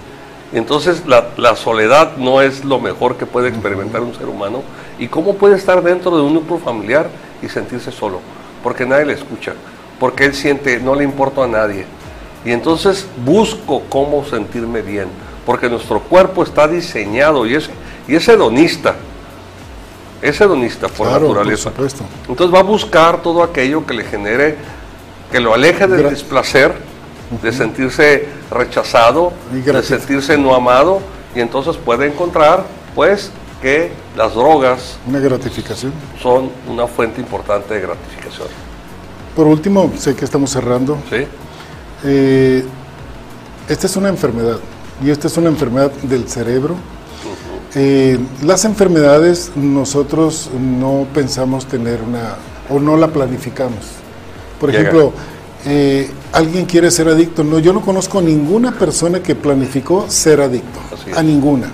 Speaker 2: Entonces la, soledad no es lo mejor que puede experimentar un ser humano. ¿Y cómo puede estar dentro de un núcleo familiar y sentirse solo? Porque nadie le escucha, porque él siente, no le importa a nadie. Y entonces busco cómo sentirme bien, porque nuestro cuerpo está diseñado y es hedonista. Es hedonista por
Speaker 3: claro, por
Speaker 2: naturaleza.
Speaker 3: supuesto.
Speaker 2: Entonces va a buscar todo aquello que le genere, que lo aleje del
Speaker 3: Gra-
Speaker 2: displacer, de sentirse rechazado, de sentirse no amado, y entonces puede encontrar, pues, que las drogas
Speaker 3: Una gratificación.
Speaker 2: son una fuente importante de gratificación.
Speaker 3: Por último, sé que estamos cerrando.
Speaker 2: ¿Sí?
Speaker 3: Eh, esta es una enfermedad y esta es una enfermedad del cerebro. Eh, las enfermedades nosotros no pensamos tener una o no la planificamos. Por
Speaker 2: Llega.
Speaker 3: ejemplo, eh, alguien quiere ser adicto. No, yo no conozco ninguna persona que planificó ser adicto, a ninguna.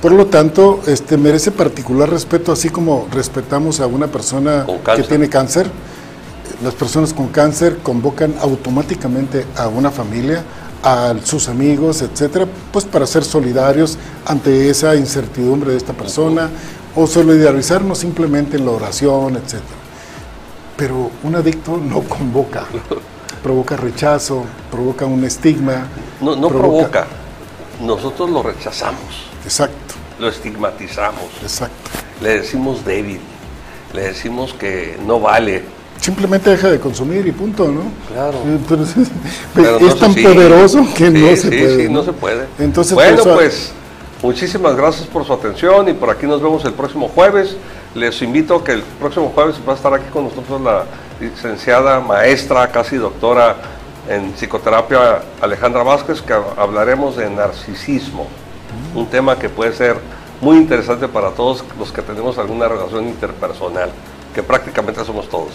Speaker 3: Por lo tanto, este merece particular respeto, así como respetamos a una persona que tiene cáncer. Las personas con cáncer convocan automáticamente a una familia, a sus amigos, etcétera, pues para ser solidarios ante esa incertidumbre de esta persona o solidarizarnos simplemente en la oración, etcétera. Pero un adicto no convoca, provoca rechazo, provoca un estigma.
Speaker 2: No, no provoca. Nosotros lo rechazamos,
Speaker 3: Exacto,
Speaker 2: lo estigmatizamos,
Speaker 3: exacto.
Speaker 2: le decimos débil, le decimos que no vale.
Speaker 3: Simplemente deja de consumir y punto, ¿no?
Speaker 2: Claro.
Speaker 3: Eh, pero es,
Speaker 2: Pero no
Speaker 3: es tan poderoso que
Speaker 2: Sí,
Speaker 3: no se
Speaker 2: sí,
Speaker 3: puede.
Speaker 2: sí, no se puede.
Speaker 3: Entonces,
Speaker 2: bueno,
Speaker 3: por eso-
Speaker 2: pues Muchísimas gracias por su atención y por aquí nos vemos el próximo jueves. Les invito a que el próximo jueves va a estar aquí con nosotros la licenciada, maestra, casi doctora en psicoterapia Alejandra Vázquez, que hablaremos de narcisismo, un tema que puede ser muy interesante para todos los que tenemos alguna relación interpersonal, que prácticamente somos todos.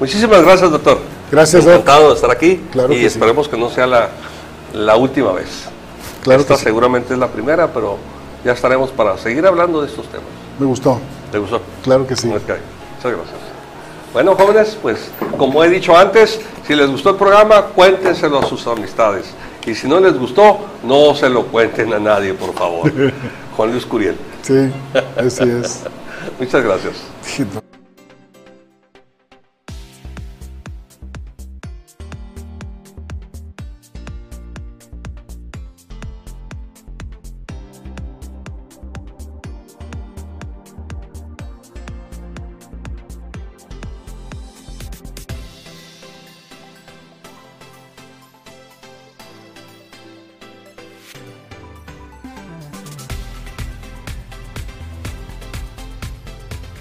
Speaker 2: Muchísimas gracias, doctor.
Speaker 3: Gracias,
Speaker 2: Encantado de estar aquí y esperemos que no sea la, la última vez. Claro Esta seguramente es la primera, pero ya estaremos para seguir hablando de estos temas.
Speaker 3: Me gustó.
Speaker 2: ¿Te gustó?
Speaker 3: Claro que sí.
Speaker 2: Muchas gracias. Bueno, jóvenes, pues como he dicho antes, si les gustó el programa, cuéntenselo a sus amistades. Y si no les gustó, no se lo cuenten a nadie, por favor. Juan Luis Curiel.
Speaker 3: Sí, así es.
Speaker 2: Muchas gracias.